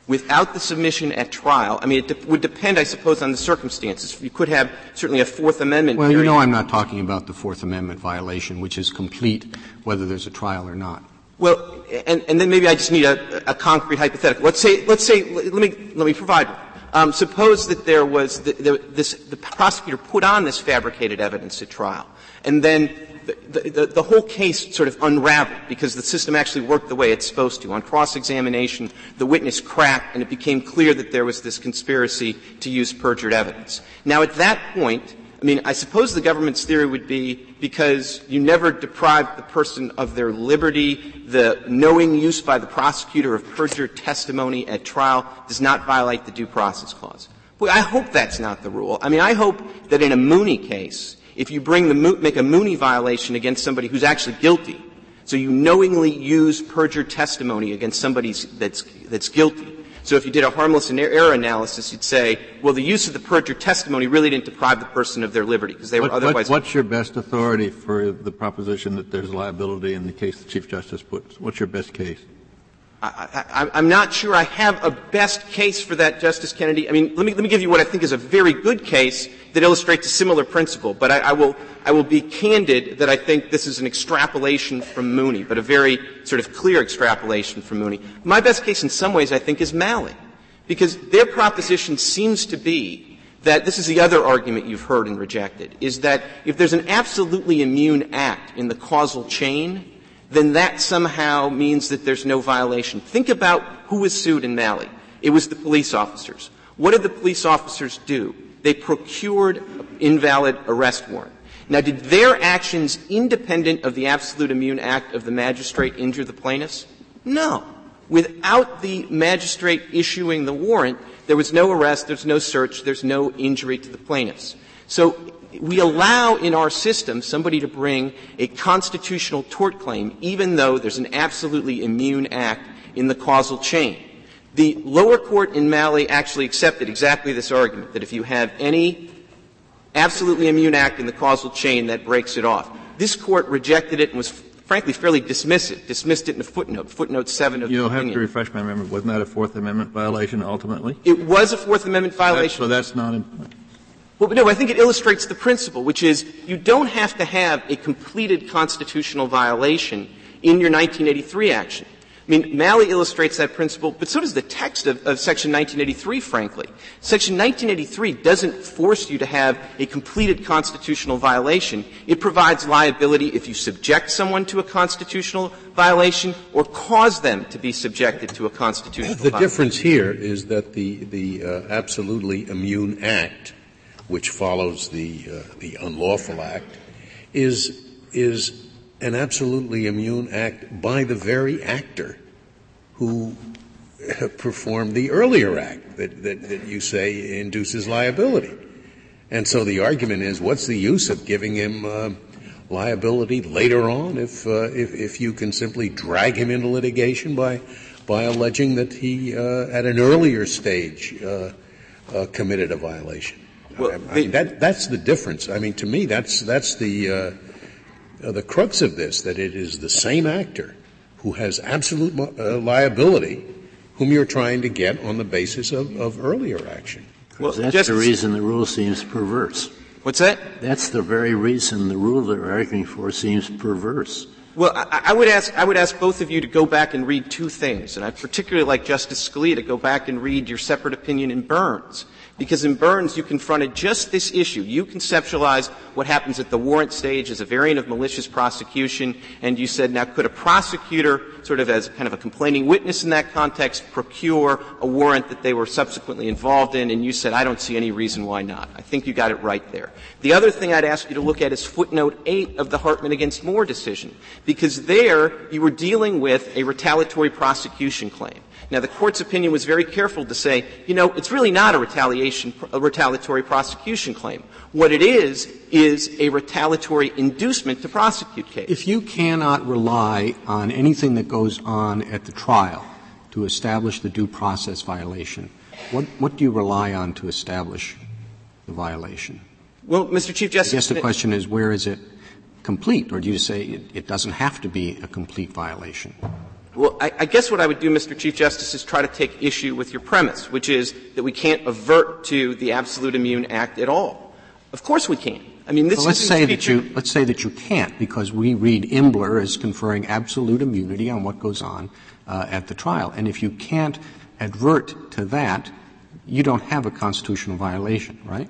without the submission at trial, I mean, it de- would depend, I suppose, on the circumstances. You could have certainly a Fourth Amendment. Well, period. you know, I'm not talking about the Fourth Amendment violation, which is complete, whether there's a trial or not. Well, and, and then maybe I just need a, a, concrete hypothetical. Let's say, let's say, let me, let me provide one. Um, suppose that there was the, the, this, the prosecutor put on this fabricated evidence at trial, and then the, the, the, whole case sort of unraveled because the system actually worked the way it's supposed to. On cross-examination, the witness cracked, and it became clear that there was this conspiracy to use perjured evidence. Now, at that point, I mean, I suppose the government's theory would be because you never deprived the person of their liberty, the knowing use by the prosecutor of perjured testimony at trial does not violate the due process clause. I hope that's not the rule. I mean, I hope that in a Mooney case, if you bring the, make a Mooney violation against somebody who's actually guilty, so you knowingly use perjured testimony against somebody that's, that's guilty, so if you did a harmless error analysis, you'd say, well, the use of the perjured testimony really didn't deprive the person of their liberty because they what, were otherwise. What, what's your best authority for the proposition that there's liability in the case the Chief Justice puts? What's your best case? I, am not sure I have a best case for that, Justice Kennedy. I mean, let me, let me give you what I think is a very good case that illustrates a similar principle, but I, I, will, I will be candid that I think this is an extrapolation from Mooney, but a very sort of clear extrapolation from Mooney. My best case in some ways, I think, is Malley, because their proposition seems to be that this is the other argument you've heard and rejected, is that if there's an absolutely immune act in the causal chain, then that somehow means that there's no violation. Think about who was sued in Malley. It was the police officers. What did the police officers do? They procured an invalid arrest warrant. Now, did their actions independent of the absolute immune act of the magistrate injure the plaintiffs? No. Without the magistrate issuing the warrant, there was no arrest, there's no search, there's no injury to the plaintiffs. So we allow in our system somebody to bring a constitutional tort claim even though there's an absolutely immune act in the causal chain. The lower court in Malley actually accepted exactly this argument, that if you have any absolutely immune act in the causal chain, that breaks it off. This court rejected it and was frankly fairly dismissive, dismissed it in a footnote, footnote 7 of You'll the opinion. have to refresh my memory. Wasn't that a Fourth Amendment violation ultimately? It was a Fourth Amendment violation. That's, so that's not in, well, no, I think it illustrates the principle, which is you don't have to have a completed constitutional violation in your 1983 action. I mean, Malley illustrates that principle, but so does the text of, of Section 1983, frankly. Section 1983 doesn't force you to have a completed constitutional violation. It provides liability if you subject someone to a constitutional violation or cause them to be subjected to a constitutional the violation. The difference here is that the, the uh, absolutely immune act, which follows the, uh, the unlawful act, is, is an absolutely immune act by the very actor who performed the earlier act that, that, that you say induces liability. And so the argument is, what's the use of giving him uh, liability later on if, uh, if, if you can simply drag him into litigation by by alleging that he uh, at an earlier stage uh, uh, committed a violation? Well, I, I mean, that, that's the difference. I mean, to me, that's that's the uh, uh, the crux of this, that it is the same actor who has absolute uh, liability whom you're trying to get on the basis of, of earlier action. Well, that's the reason the rule seems perverse. What's that? That's the very reason the rule they're arguing for seems perverse. Well, I, I, would ask I would ask both of you to go back and read two things, and I'd particularly like Justice Scalia to go back and read your separate opinion in Burns. Because in Burns, you confronted just this issue. You conceptualized what happens at the warrant stage as a variant of malicious prosecution, and you said, now could a prosecutor, sort of as kind of a complaining witness in that context, procure a warrant that they were subsequently involved in? And you said, I don't see any reason why not. I think you got it right there. The other thing I'd ask you to look at is footnote 8 of the Hartman against Moore decision, because there you were dealing with a retaliatory prosecution claim. Now, the court's opinion was very careful to say, you know, it's really not a retaliation, a retaliatory prosecution claim. What it is, is a retaliatory inducement to prosecute case. If you cannot rely on anything that goes on at the trial to establish the due process violation, what, what do you rely on to establish the violation? Well, Mr. Chief Justice. I guess the uh, question is, where is it complete? Or do you say it, it doesn't have to be a complete violation? Well, I, I, guess what I would do, Mr. Chief Justice, is try to take issue with your premise, which is that we can't avert to the Absolute Immune Act at all. Of course we can. I mean, this well, let's say that you let's say that you can't because we read Imbler as conferring absolute immunity on what goes on uh, at the trial, and if you can't advert to that, you don't have a constitutional violation, right?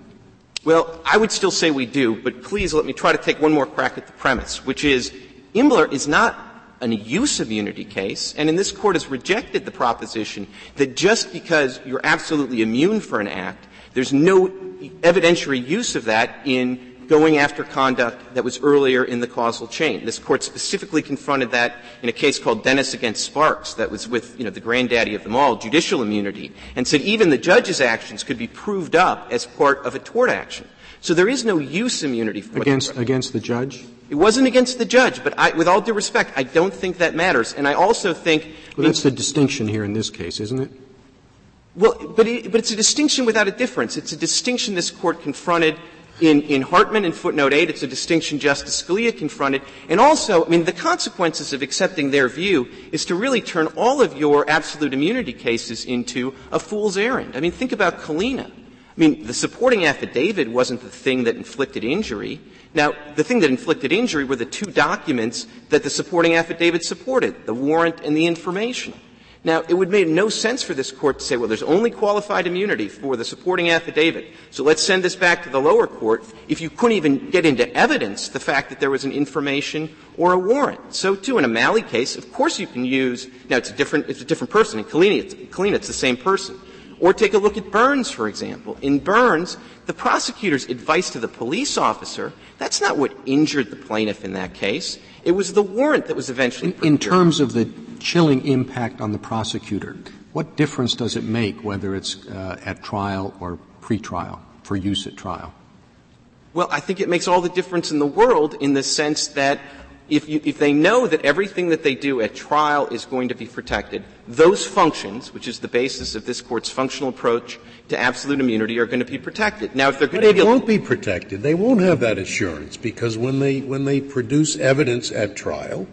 Well, I would still say we do, but please let me try to take one more crack at the premise, which is Imbler is not an use of immunity case, and in this court has rejected the proposition that just because you're absolutely immune for an act, there's no evidentiary use of that in going after conduct that was earlier in the causal chain. This court specifically confronted that in a case called Dennis against Sparks that was with, you know, the granddaddy of them all, judicial immunity, and said even the judge's actions could be proved up as part of a tort action. So there is no use immunity against against the judge. It wasn't against the judge, but I, with all due respect, I don't think that matters. And I also think well, that's the distinction here in this case, isn't it? Well, but, it, but it's a distinction without a difference. It's a distinction this court confronted in, in Hartman in footnote 8. It's a distinction Justice Scalia confronted. And also, I mean, the consequences of accepting their view is to really turn all of your absolute immunity cases into a fool's errand. I mean, think about Kalina. I mean, the supporting affidavit wasn't the thing that inflicted injury. Now, the thing that inflicted injury were the two documents that the supporting affidavit supported, the warrant and the information. Now, it would make no sense for this court to say, well, there's only qualified immunity for the supporting affidavit, so let's send this back to the lower court if you couldn't even get into evidence the fact that there was an information or a warrant. So too, in a Malley case, of course you can use, now it's a different, it's a different person. In Kalina, it's, Kalina, it's the same person. Or take a look at Burns, for example. In Burns, the prosecutor's advice to the police officer, that's not what injured the plaintiff in that case. It was the warrant that was eventually in, in terms of the chilling impact on the prosecutor, what difference does it make whether it's uh, at trial or pre-trial, for use at trial? Well, I think it makes all the difference in the world in the sense that if, you, if they know that everything that they do at trial is going to be protected, those functions, which is the basis of this court's functional approach to absolute immunity, are going to be protected. Now, if they're going but to it won't be protected. They won't have that assurance because when they when they produce evidence at trial,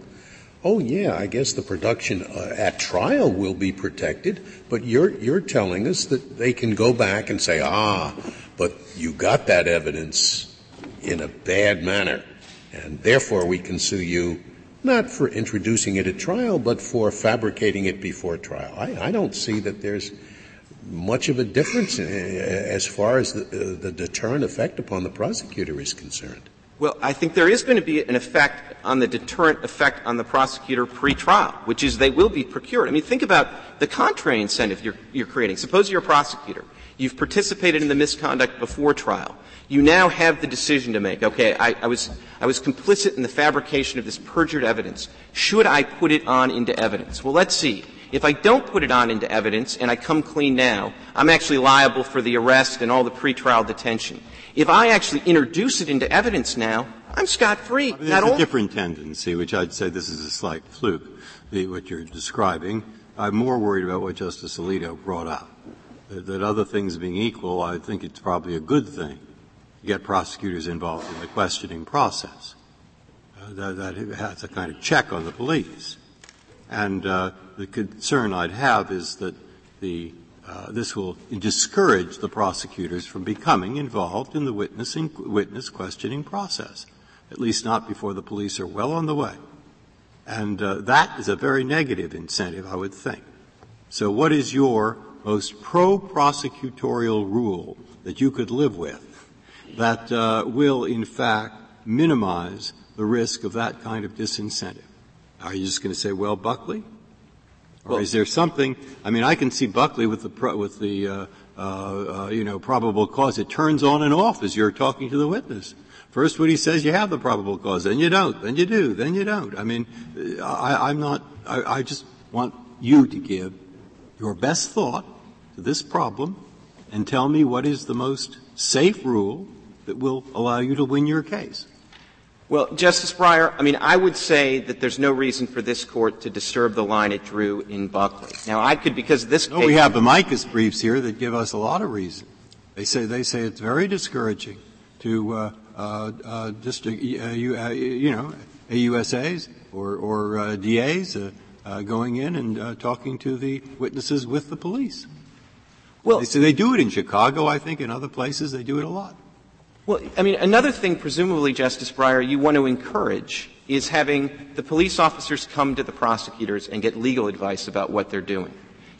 oh yeah, I guess the production uh, at trial will be protected. But you're you're telling us that they can go back and say, ah, but you got that evidence in a bad manner and therefore we can sue you not for introducing it at trial, but for fabricating it before trial. I, I don't see that there's much of a difference uh, as far as the, uh, the deterrent effect upon the prosecutor is concerned. Well, I think there is going to be an effect on the deterrent effect on the prosecutor pre-trial, which is they will be procured. I mean, think about the contrary incentive you're, you're creating. Suppose you're a prosecutor. You've participated in the misconduct before trial. You now have the decision to make. Okay, I, I, was, I was complicit in the fabrication of this perjured evidence. Should I put it on into evidence? Well, let's see. If I don't put it on into evidence and I come clean now, I'm actually liable for the arrest and all the pretrial detention. If I actually introduce it into evidence now, I'm scot free. There's a different tendency, which I'd say this is a slight fluke, the, what you're describing. I'm more worried about what Justice Alito brought up. That, that other things being equal, I think it's probably a good thing to get prosecutors involved in the questioning process. Uh, that, that has a kind of check on the police. And uh, the concern I'd have is that the uh, this will discourage the prosecutors from becoming involved in the witnessing, witness questioning process, at least not before the police are well on the way. And uh, that is a very negative incentive, I would think. So, what is your most pro-prosecutorial rule that you could live with that uh, will, in fact, minimize the risk of that kind of disincentive? Are you just going to say, well, Buckley? Or is there something? I mean, I can see Buckley with the with the uh, uh, uh, you know probable cause. It turns on and off as you're talking to the witness. First, when he says you have the probable cause, then you don't, then you do, then you don't. I mean, I, am not. I, I just want you to give your best thought to this problem and tell me what is the most safe rule that will allow you to win your case. Well, Justice Breyer, I mean, I would say that there's no reason for this court to disturb the line it drew in Buckley. Now, I could, because this no, we have the amicus briefs here that give us a lot of reason. They say they say it's very discouraging to uh, uh, uh, district, uh, you, uh, you know, AUSAs or, or uh, DAs going in and talking to the witnesses with the police. Well, they they do it in Chicago. I think in other places they do it a lot. Well, I mean, another thing, presumably, Justice Breyer, you want to encourage is having the police officers come to the prosecutors and get legal advice about what they're doing.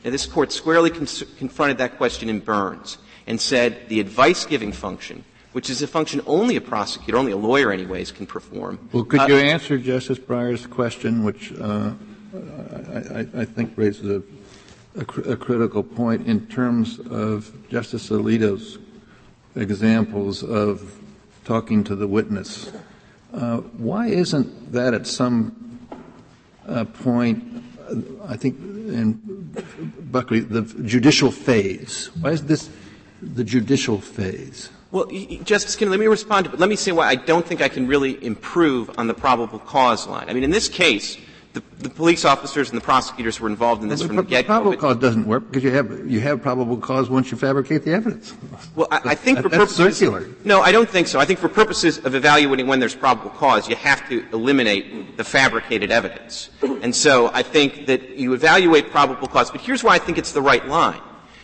Now, this court squarely cons- confronted that question in Burns and said the advice giving function, which is a function only a prosecutor, only a lawyer, anyways, can perform. Well, could uh, you answer Justice Breyer's question, which uh, I, I, I, think raises a, a, cr- a critical point in terms of Justice Alito's examples of talking to the witness. Uh, why isn't that at some uh, point, uh, I think in Buckley, the judicial phase? Why is this the judicial phase? Well, Justice Kennedy, let me respond to, but let me say why I don't think I can really improve on the probable cause line. I mean, in this case, the, the, police officers and the prosecutors were involved in this well, from the get go. Probable cause doesn't work because you have you have probable cause once you fabricate the evidence. Well, I, I think that, for that's purposes circular. No, I don't think so. I think for purposes of evaluating when there's probable cause, you have to eliminate the fabricated evidence. And so I think that you evaluate probable cause. But here's why I think it's the right line,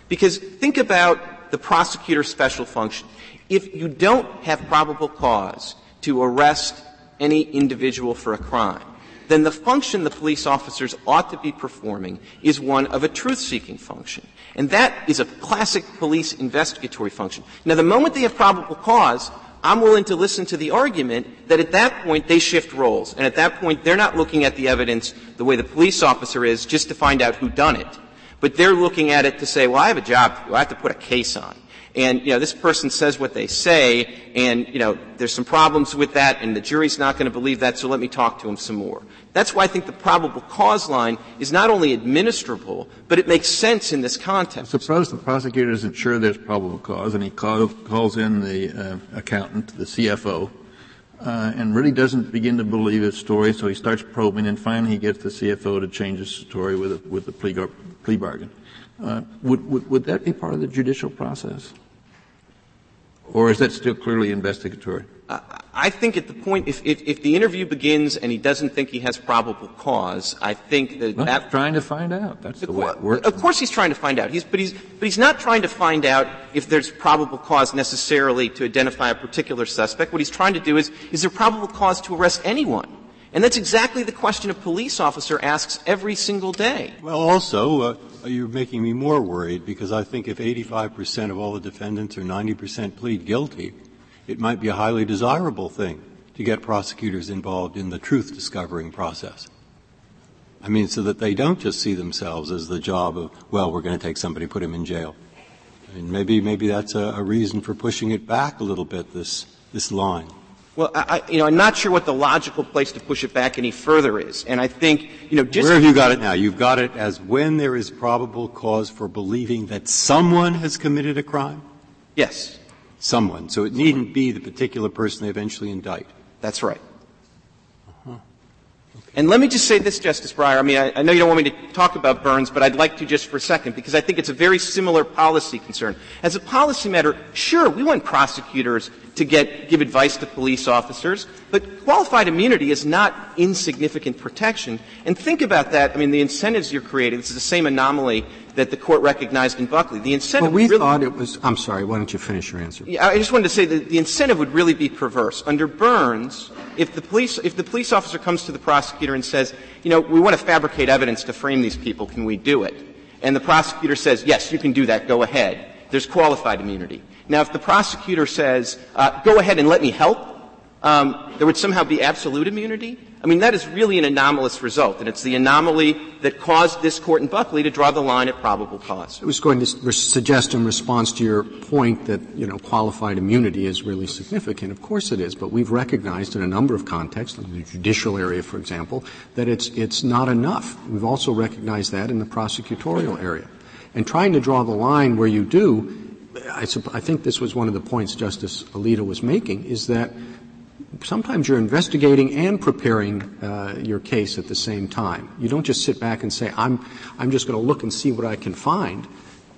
because think about the prosecutor's special function. If you don't have probable cause to arrest any individual for a crime, then the function the police officers ought to be performing is one of a truth-seeking function. And that is a classic police investigatory function. Now, the moment they have probable cause, I'm willing to listen to the argument that at that point they shift roles. And at that point, they're not looking at the evidence the way the police officer is just to find out who done it. But they're looking at it to say, well, I have a job. I have to put a case on and you know this person says what they say, and you know there's some problems with that, and the jury's not going to believe that, so let me talk to him some more. That's why I think the probable cause line is not only administrable, but it makes sense in this context. Suppose the prosecutor isn't sure there's probable cause, and he call, calls in the uh, accountant, the CFO, uh, and really doesn't begin to believe his story, so he starts probing, and finally he gets the CFO to change his story with a, with a plea, plea bargain. Uh, would, would, would that be part of the judicial process? Or is that still clearly investigatory? I think at the point, if, if, if, the interview begins and he doesn't think he has probable cause, I think that well, that, trying to find out. That's the, the way it works. Of course, he's trying to find out. He's, but he's but he's not trying to find out if there's probable cause necessarily to identify a particular suspect. What he's trying to do is is there probable cause to arrest anyone? And that's exactly the question a police officer asks every single day. Well, also, uh, you're making me more worried because I think if 85% of all the defendants or 90% plead guilty, it might be a highly desirable thing to get prosecutors involved in the truth discovering process. I mean, so that they don't just see themselves as the job of, well, we're going to take somebody, put him in jail. Mean, maybe, maybe that's a, a reason for pushing it back a little bit, this, this line. Well, I, you know, I'm not sure what the logical place to push it back any further is. And I think, you know, just. Where have you got it now? You've got it as when there is probable cause for believing that someone has committed a crime? Yes. Someone. So it needn't be the particular person they eventually indict. That's right. Uh-huh. And let me just say this, Justice Breyer. I mean, I, I, know you don't want me to talk about Burns, but I'd like to just for a second because I think it's a very similar policy concern. As a policy matter, sure, we want prosecutors to get, give advice to police officers, but qualified immunity is not insignificant protection. And think about that. I mean, the incentives you're creating, this is the same anomaly that the court recognized in Buckley. The incentive. Well, we really, thought it was. I'm sorry. Why don't you finish your answer? Yeah, I just wanted to say that the incentive would really be perverse. Under Burns, if the police if the police officer comes to the prosecutor and says, you know, we want to fabricate evidence to frame these people, can we do it? And the prosecutor says, yes, you can do that. Go ahead. There's qualified immunity. Now, if the prosecutor says, uh, go ahead and let me help, um, there would somehow be absolute immunity. I mean, that is really an anomalous result, and it's the anomaly that caused this court in Buckley to draw the line at probable cause. I was going to suggest in response to your point that, you know, qualified immunity is really significant. Of course it is, but we've recognized in a number of contexts, in the judicial area, for example, that it's, it's not enough. We've also recognized that in the prosecutorial area. And trying to draw the line where you do, I, I think this was one of the points Justice Alito was making, is that sometimes you're investigating and preparing uh, your case at the same time. You don't just sit back and say, I'm, I'm just going to look and see what I can find.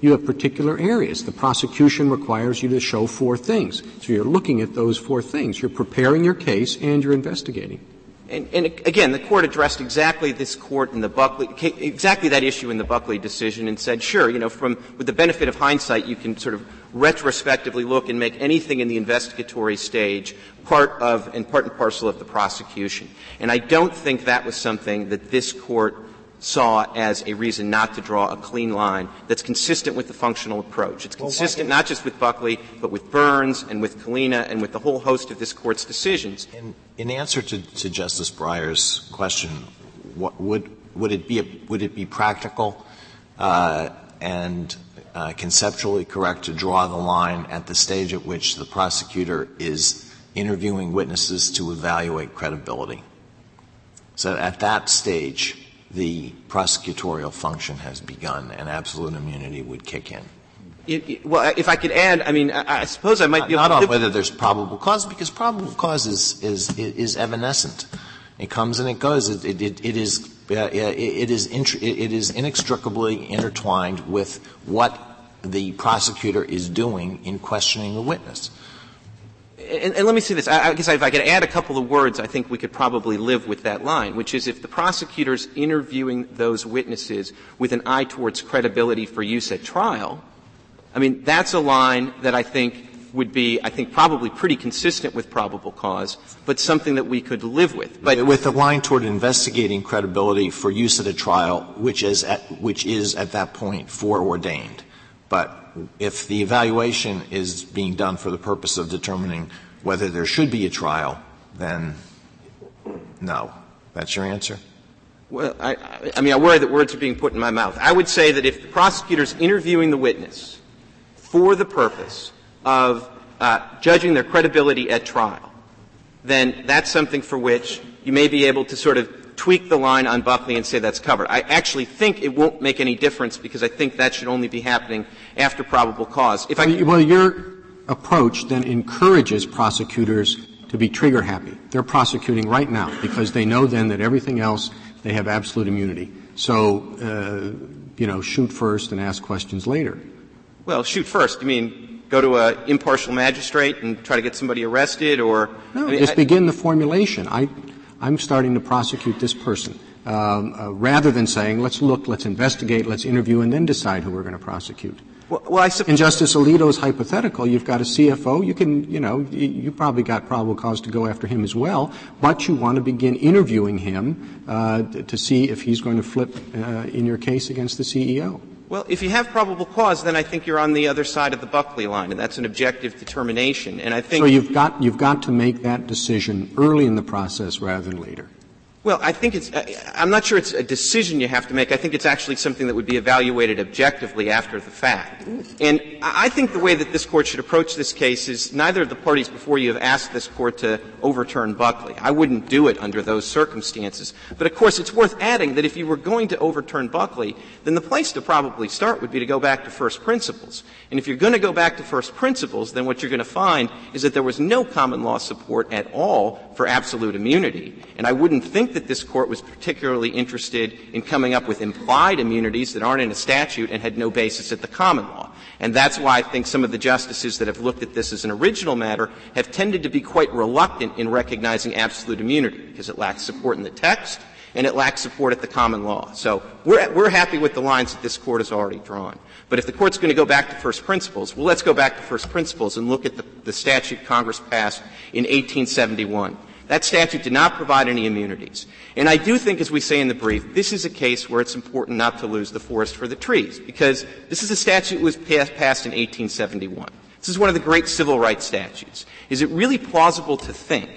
You have particular areas. The prosecution requires you to show four things. So you're looking at those four things. You're preparing your case and you're investigating. And, and, again, the court addressed exactly this court in the Buckley, exactly that issue in the Buckley decision and said, sure, you know, from, with the benefit of hindsight, you can sort of retrospectively look and make anything in the investigatory stage part of and part and parcel of the prosecution. And I don't think that was something that this court saw as a reason not to draw a clean line that's consistent with the functional approach. It's consistent not just with Buckley, but with Burns and with Kalina and with the whole host of this court's decisions. In, in answer to, to, Justice Breyer's question, what, would would it be a, would it be practical uh, and uh, conceptually correct to draw the line at the stage at which the prosecutor is interviewing witnesses to evaluate credibility? So at that stage, the prosecutorial function has begun and absolute immunity would kick in. It, it, well, if I could add, I mean, I, I suppose I might be not on whether there's probable cause, because probable cause is is is evanescent. It comes and it goes. It, it, it is uh, it is it is inextricably intertwined with what the prosecutor is doing in questioning the witness and, and, let me say this. I, I, guess if I could add a couple of words, I think we could probably live with that line, which is if the prosecutor's interviewing those witnesses with an eye towards credibility for use at trial, I mean, that's a line that I think would be, I think, probably pretty consistent with probable cause, but something that we could live with. But with the line toward investigating credibility for use at a trial, which is at, which is at that point foreordained. But if the evaluation is being done for the purpose of determining whether there should be a trial, then no. That's your answer? Well, I, I mean, I worry that words are being put in my mouth. I would say that if the prosecutor's interviewing the witness for the purpose of uh, judging their credibility at trial, then that's something for which you may be able to sort of tweak the line on Buckley and say that's covered. I actually think it won't make any difference because I think that should only be happening after probable cause. If I well, your approach then encourages prosecutors to be trigger happy. They're prosecuting right now because they know then that everything else they have absolute immunity. So, uh, you know, shoot first and ask questions later. Well, shoot first. You mean go to an impartial magistrate and try to get somebody arrested, or no? I mean, just I, begin the formulation. I I'm starting to prosecute this person. Um, uh, rather than saying, let's look, let's investigate, let's interview, and then decide who we're going to prosecute. Well, well I sup- In Justice Alito's hypothetical, you've got a CFO. You can, you know, you, you probably got probable cause to go after him as well, but you want to begin interviewing him uh, to see if he's going to flip uh, in your case against the CEO. Well, if you have probable cause, then I think you're on the other side of the Buckley line, and that's an objective determination. And I think so. You've got you've got to make that decision early in the process rather than later. Well, I think it's, I'm not sure it's a decision you have to make. I think it's actually something that would be evaluated objectively after the fact. And I think the way that this court should approach this case is neither of the parties before you have asked this court to overturn Buckley. I wouldn't do it under those circumstances. But of course, it's worth adding that if you were going to overturn Buckley, then the place to probably start would be to go back to first principles. And if you're going to go back to first principles, then what you're going to find is that there was no common law support at all for absolute immunity. And I wouldn't think that this court was particularly interested in coming up with implied immunities that aren't in a statute and had no basis at the common law. And that's why I think some of the justices that have looked at this as an original matter have tended to be quite reluctant in recognizing absolute immunity because it lacks support in the text and it lacks support at the common law. So we're, we're happy with the lines that this court has already drawn. But if the court's going to go back to first principles, well, let's go back to first principles and look at the, the statute Congress passed in 1871. That statute did not provide any immunities. And I do think, as we say in the brief, this is a case where it's important not to lose the forest for the trees, because this is a statute that was passed in 1871. This is one of the great civil rights statutes. Is it really plausible to think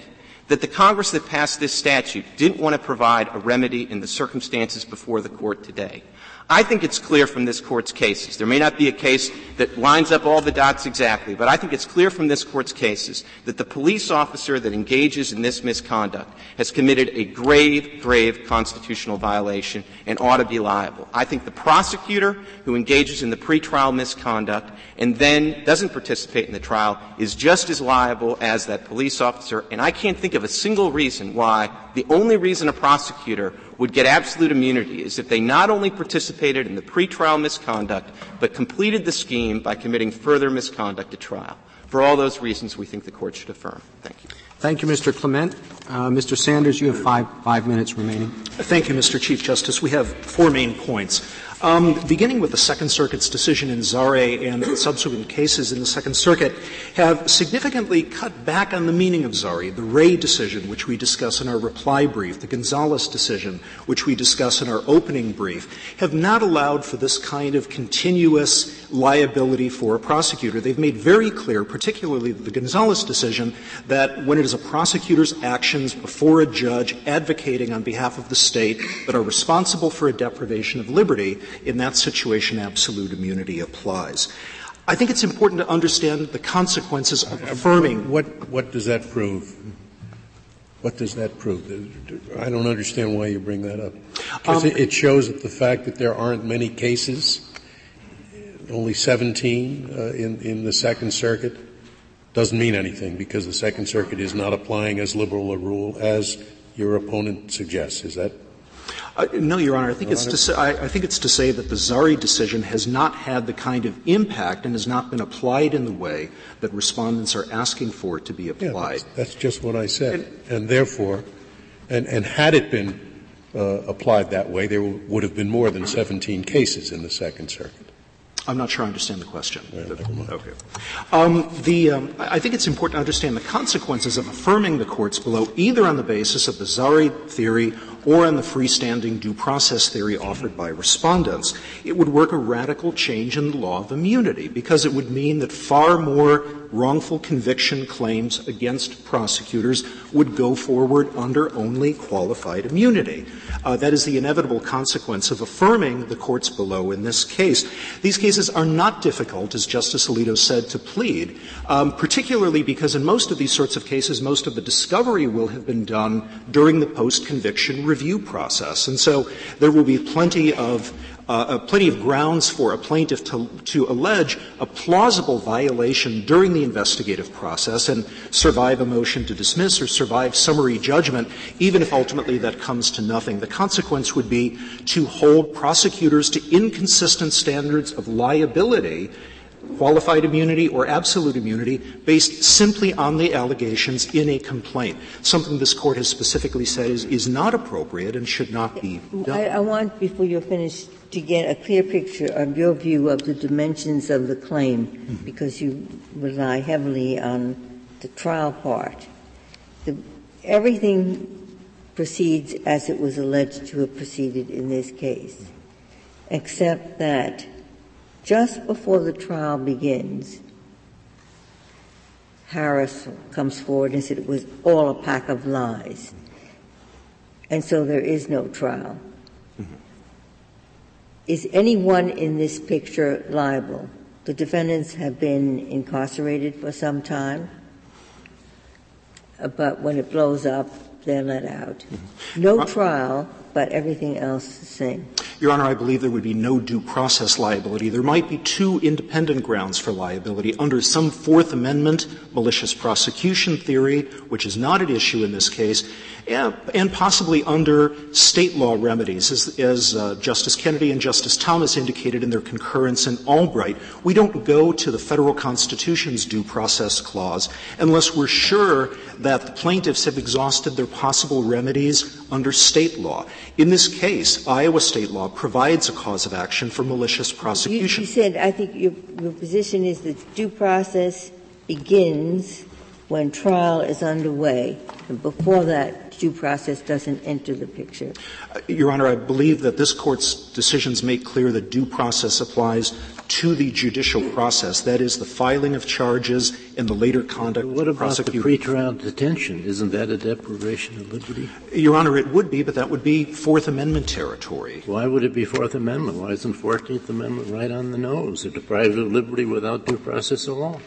that the Congress that passed this statute didn't want to provide a remedy in the circumstances before the court today? I think it's clear from this Court's cases. There may not be a case that lines up all the dots exactly, but I think it's clear from this Court's cases that the police officer that engages in this misconduct has committed a grave, grave constitutional violation and ought to be liable. I think the prosecutor who engages in the pretrial misconduct and then doesn't participate in the trial is just as liable as that police officer, and I can't think of a single reason why the only reason a prosecutor would get absolute immunity is if they not only participated in the pretrial misconduct, but completed the scheme by committing further misconduct at trial. For all those reasons, we think the court should affirm. Thank you. Thank you, Mr. Clement. Uh, Mr. Sanders, you have five, five minutes remaining. Thank you, Mr. Chief Justice. We have four main points. Um, beginning with the Second Circuit's decision in Zahrey and subsequent cases in the Second Circuit, have significantly cut back on the meaning of Zahrey. The Wray decision, which we discuss in our reply brief, the Gonzales decision, which we discuss in our opening brief, have not allowed for this kind of continuous liability for a prosecutor. They've made very clear, particularly the Gonzales decision, that when it is a prosecutor's actions before a judge advocating on behalf of the state that are responsible for a deprivation of liberty, in that situation, absolute immunity applies. I think it's important to understand the consequences of affirming. What, what does that prove? What does that prove? I don't understand why you bring that up. Because um, it shows that the fact that there aren't many cases, only 17 uh, in, in the Second Circuit, doesn't mean anything because the Second Circuit is not applying as liberal a rule as your opponent suggests. Is that uh, no, Your Honor. I think, it's to say, I, I think it's to say that the Zahrey decision has not had the kind of impact and has not been applied in the way that respondents are asking for it to be applied. Yeah, that's, that's, just what I said. And, and therefore, and, and, had it been uh, applied that way, there would have been more than 17 cases in the Second Circuit. I'm not sure I understand the question. okay. Um, the, um, I think it's important to understand the consequences of affirming the courts below, either on the basis of the Zahrey theory or on the freestanding due process theory offered by respondents. It would work a radical change in the law of immunity because it would mean that far more wrongful conviction claims against prosecutors would go forward under only qualified immunity. Uh, that is the inevitable consequence of affirming the courts below in this case. These cases are not difficult, as Justice Alito said, to plead, um, particularly because in most of these sorts of cases, most of the discovery will have been done during the post-conviction review process. And so there will be plenty of uh, plenty of grounds for a plaintiff to, to allege a plausible violation during the investigative process and survive a motion to dismiss or survive summary judgment, even if ultimately that comes to nothing. The consequence would be to hold prosecutors to inconsistent standards of liability qualified immunity or absolute immunity based simply on the allegations in a complaint, something this Court has specifically said is, is not appropriate and should not be done. I, I want, before you're finished, to get a clear picture of your view of the dimensions of the claim, mm-hmm. because you rely heavily on the trial part. The, everything proceeds as it was alleged to have proceeded in this case, except that just before the trial begins, Harris comes forward and said it was all a pack of lies. And so there is no trial. Mm-hmm. Is anyone in this picture liable? The defendants have been incarcerated for some time, but when it blows up, they're let out. Mm-hmm. No trial, but everything else the same. Your Honor, I believe there would be no due process liability. There might be two independent grounds for liability under some Fourth Amendment malicious prosecution theory, which is not at issue in this case, and, possibly under state law remedies. As, as uh, Justice Kennedy and Justice Thomas indicated in their concurrence in Albright, we don't go to the federal Constitution's due process clause unless we're sure that the plaintiffs have exhausted their possible remedies under state law. In this case, Iowa state law provides a cause of action for malicious prosecution. You, you said, I think your, your position is that due process begins when trial is underway. And before that, due process doesn't enter the picture. Uh, Your Honor, I believe that this Court's decisions make clear that due process applies to the judicial process. That is, the filing of charges and the later conduct what of about the pretrial detention? Isn't that a deprivation of liberty? Your Honor, it would be, but that would be Fourth Amendment territory. Why would it be Fourth Amendment? Why isn't Fourteenth Amendment right on the nose? It deprives of liberty without due process of law.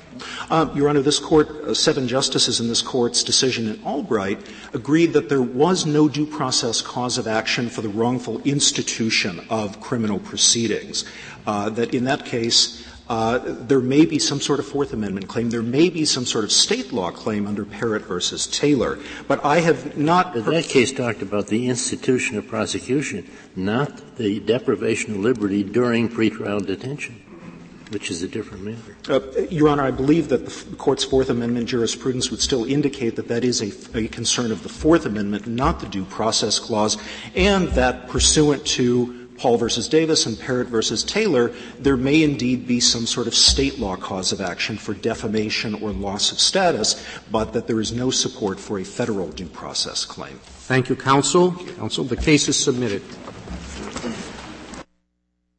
Uh, Your Honor, this Court, uh, seven justices in this Court's decision in Albright agreed that there was no due process cause of action for the wrongful institution of criminal proceedings. Uh, that in that case, uh, there may be some sort of Fourth Amendment claim. There may be some sort of state law claim under Parratt versus Taylor. But I have not. But that case talked about the institution of prosecution, not the deprivation of liberty during pretrial detention which is a different matter. Uh, Your Honor, I believe that the Court's Fourth Amendment jurisprudence would still indicate that that is a, a, concern of the Fourth Amendment, not the Due Process Clause, and that pursuant to Paul versus Davis and Parratt versus Taylor, there may indeed be some sort of state law cause of action for defamation or loss of status, but that there is no support for a federal due process claim. Thank you, counsel. Counsel, the case is submitted.